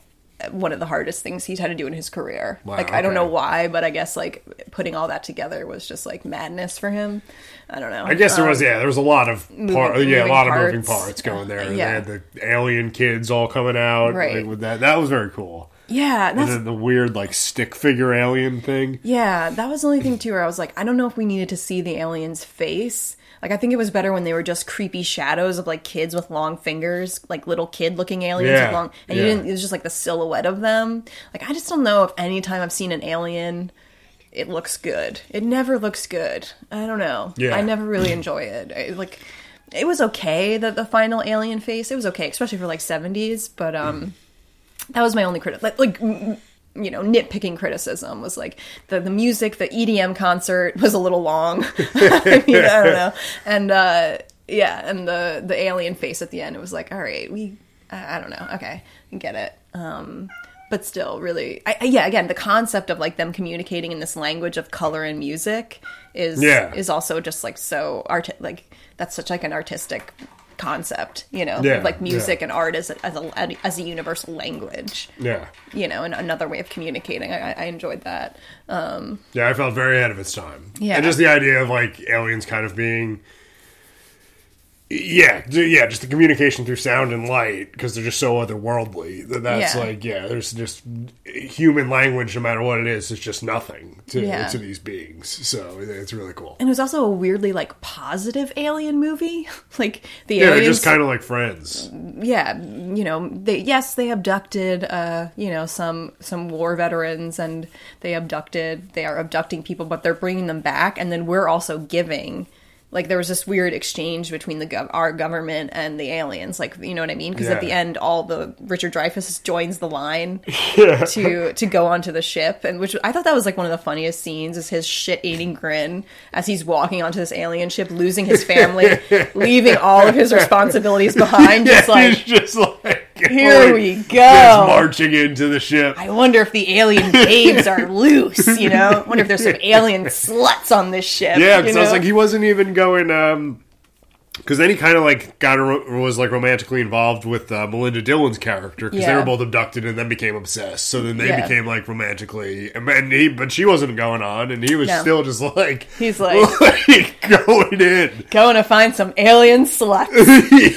one of the hardest things he's had to do in his career. Wow, like I don't know why, but I guess like putting all that together was just like madness for him. I don't know. I guess there was um, yeah, there was a lot of part, yeah, a moving lot of moving parts. parts going there. Yeah. They had the alien kids all coming out, Right. like, with that. That was very cool. yeah, And then the weird like stick figure alien thing. Yeah, that was the only thing too where I was like, I don't know if we needed to see the alien's face. Like I think it was better when they were just creepy shadows of like kids with long fingers, like little kid looking aliens Yeah, with long and yeah. you didn't it was just like the silhouette of them. Like I just don't know if any time I've seen an alien it looks good. It never looks good. I don't know. Yeah. I never really enjoy it. I, like it was okay that the final alien face. It was okay, especially for like 70s, but um that was my only critic like, like you know nitpicking criticism was like the the music the edm concert was a little long. I mean i don't know. And uh yeah and the the alien face at the end it was like all right we i, I don't know. Okay I get it. Um but still really I, I- yeah again the concept of like them communicating in this language of color and music is Yeah. is also just like so art like that's such like an artistic concept you know Yeah, like music yeah. and art as a, as a as a universal language Yeah. you know, and another way of communicating. I, I enjoyed that. Um, yeah, I felt very ahead of its time. Yeah. And just the idea of like aliens kind of being yeah, yeah, just the communication through sound and light because they're just so otherworldly. that That's Yeah. like, yeah, there's just human language, no matter what it is, it's just nothing to Yeah. to these beings. So it's really cool. And it was also a weirdly like positive alien movie. like the Yeah, they're aliens, just kind of like friends. yeah, you know, they yes they abducted, uh, you know, some some war veterans, and they abducted, they are abducting people, but they're bringing them back, and then we're also giving. Like there was this weird exchange between the gov- our government and the aliens, like you know what I mean? Because Yeah. at the end, all the Richard Dreyfuss joins the line to to go onto the ship, and which I thought that was like one of the funniest scenes is his shit eating grin as he's walking onto this alien ship, losing his family, leaving all of his responsibilities behind, just like He's just like here we go. marching into the ship. I wonder if the alien babes are loose, you know? I wonder if there's some alien sluts on this ship. Yeah, because I was like, he wasn't even going. um because then he kind of like got was like romantically involved with uh, Melinda Dillon's character because they were both abducted and then became obsessed. So then they Yeah. became like romantically, and, he but she wasn't going on, and he was No. still just like He's like- like, going in. Going to find some alien sluts.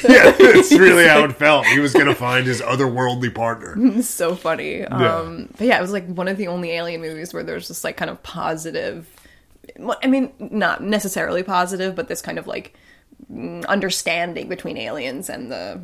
yeah, that's really how it felt. He was gonna find his otherworldly partner. So funny. Um, but yeah, it was like one of the only alien movies where there's this like kind of positive. I mean, not necessarily positive, but this kind of like understanding between aliens and the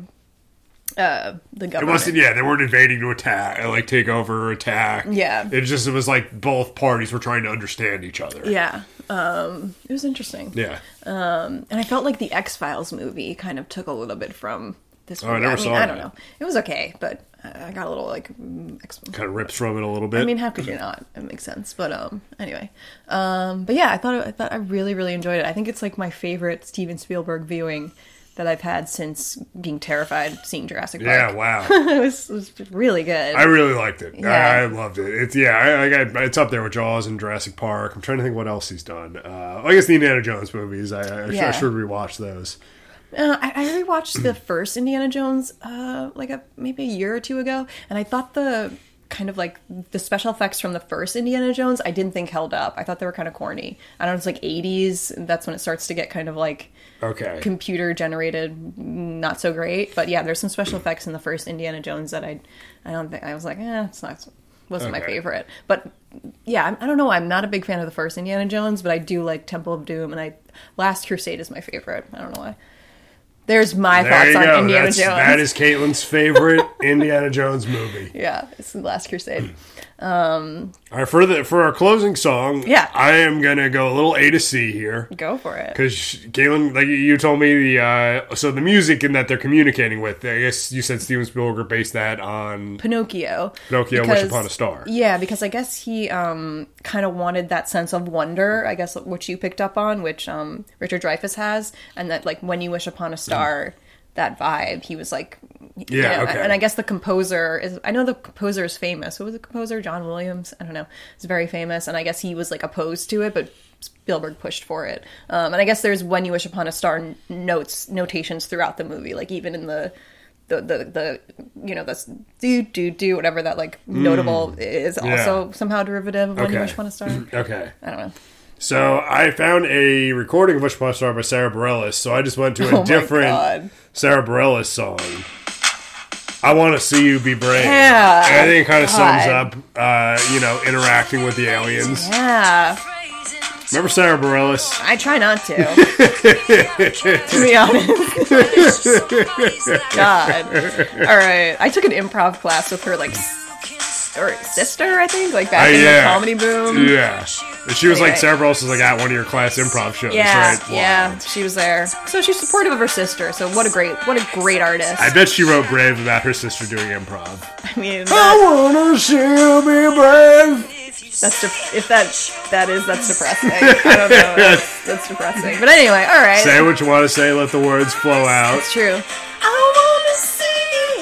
uh the government. It wasn't. Yeah, they weren't invading to attack, like take over or attack. Yeah. it just it was like both parties were trying to understand each other. Yeah. Um, it was interesting. yeah. Um, And I felt like the X Files movie kind of took a little bit from this Oh, I never mean, saw I don't know. It was okay, but I got a little like Kind of rips from it a little bit. I mean, how could you not? It makes sense. But um, anyway, um, but yeah, I thought I thought I really really enjoyed it. I think it's like my favorite Steven Spielberg viewing that I've had since being terrified seeing Jurassic Park. yeah, wow. it, was, it was really good. I really liked it. Yeah. I, I loved it. It's yeah, I, I got it's up there with Jaws and Jurassic Park. I'm trying to think what else he's done. Uh, I guess the Indiana Jones movies. I, I, sh- I should rewatch those. Uh, I, I rewatched the first Indiana Jones uh, like a maybe a year or two ago, and I thought the kind of like the special effects from the first Indiana Jones. I didn't think held up. I thought they were kind of corny. I don't know. It's like '80s. That's when it starts to get kind of like Okay. computer generated, not so great. But yeah, there's some special effects in the first Indiana Jones that I, I don't think I was like, eh, it's not wasn't my favorite. But yeah, I don't know. I'm not a big fan of the first Indiana Jones, but I do like Temple of Doom, and I Last Crusade is my favorite. I don't know why. There's my there thoughts on go. Indiana That's, Jones. that is Caitlin's favorite Indiana Jones movie. yeah, it's the Last Crusade. All right, for the for our closing song, Yeah. I am gonna go a little A to C here. Go for it. Because Caitlin, like you told me, the uh, so the music and that they're communicating with. I guess you said Steven Spielberg based that on Pinocchio. Pinocchio, Wish Upon a Star. Yeah, because I guess he um, kind of wanted that sense of wonder, I guess, which you picked up on, which um, Richard Dreyfuss has, and that, like, when you wish upon a star, that vibe, he was like, Yeah, know, okay. And I guess the composer is, I know the composer is famous. Who was the composer? John Williams? I don't know. It's very famous, and I guess he was, like, opposed to it, but Spielberg pushed for it. Um, and I guess there's when you wish upon a star notes, notations throughout the movie, like, even in the the the the you know that's do do do whatever that like notable is Mm. Yeah. also somehow derivative of when you wish upon a star. Okay. I don't know. So I found a recording of Wish Upon a Star by Sarah Bareilles. So I just went to a Oh different God. Sarah Bareilles song. I want to see you be brave. Yeah. And I think it kind of sums up, uh, you know, interacting with the aliens. Yeah, Remember Sarah Bareilles? I try not to. to be honest. God. All right. I took an improv class with her like or sister, I think, like back Uh, in yeah. the comedy boom. Yeah. And She was like Anyway. Sarah Bareilles was like at one of your class improv shows, Yeah, right? yeah, she was there. So she's supportive of her sister. So what a great, what a great artist. I bet she wrote Brave about her sister doing improv. I mean, I wanna see you be brave. that's de- if that that is that's depressing. I don't know. That's, that's depressing. But anyway, all right. Say what you want to say, let the words flow out. It's true. I wanna see you.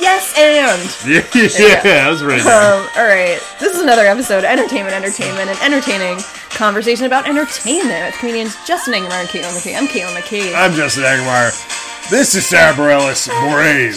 Yes, and. Yeah, yeah, that was really. Um, all right, this is another episode of Entertainment, Entertainment, and entertaining conversation about entertainment with comedians Justin Engelmeyer and Caitlin McKay. I'm Caitlin McKay. I'm Justin Aguilar. This is Sarah Bareilles, Brave.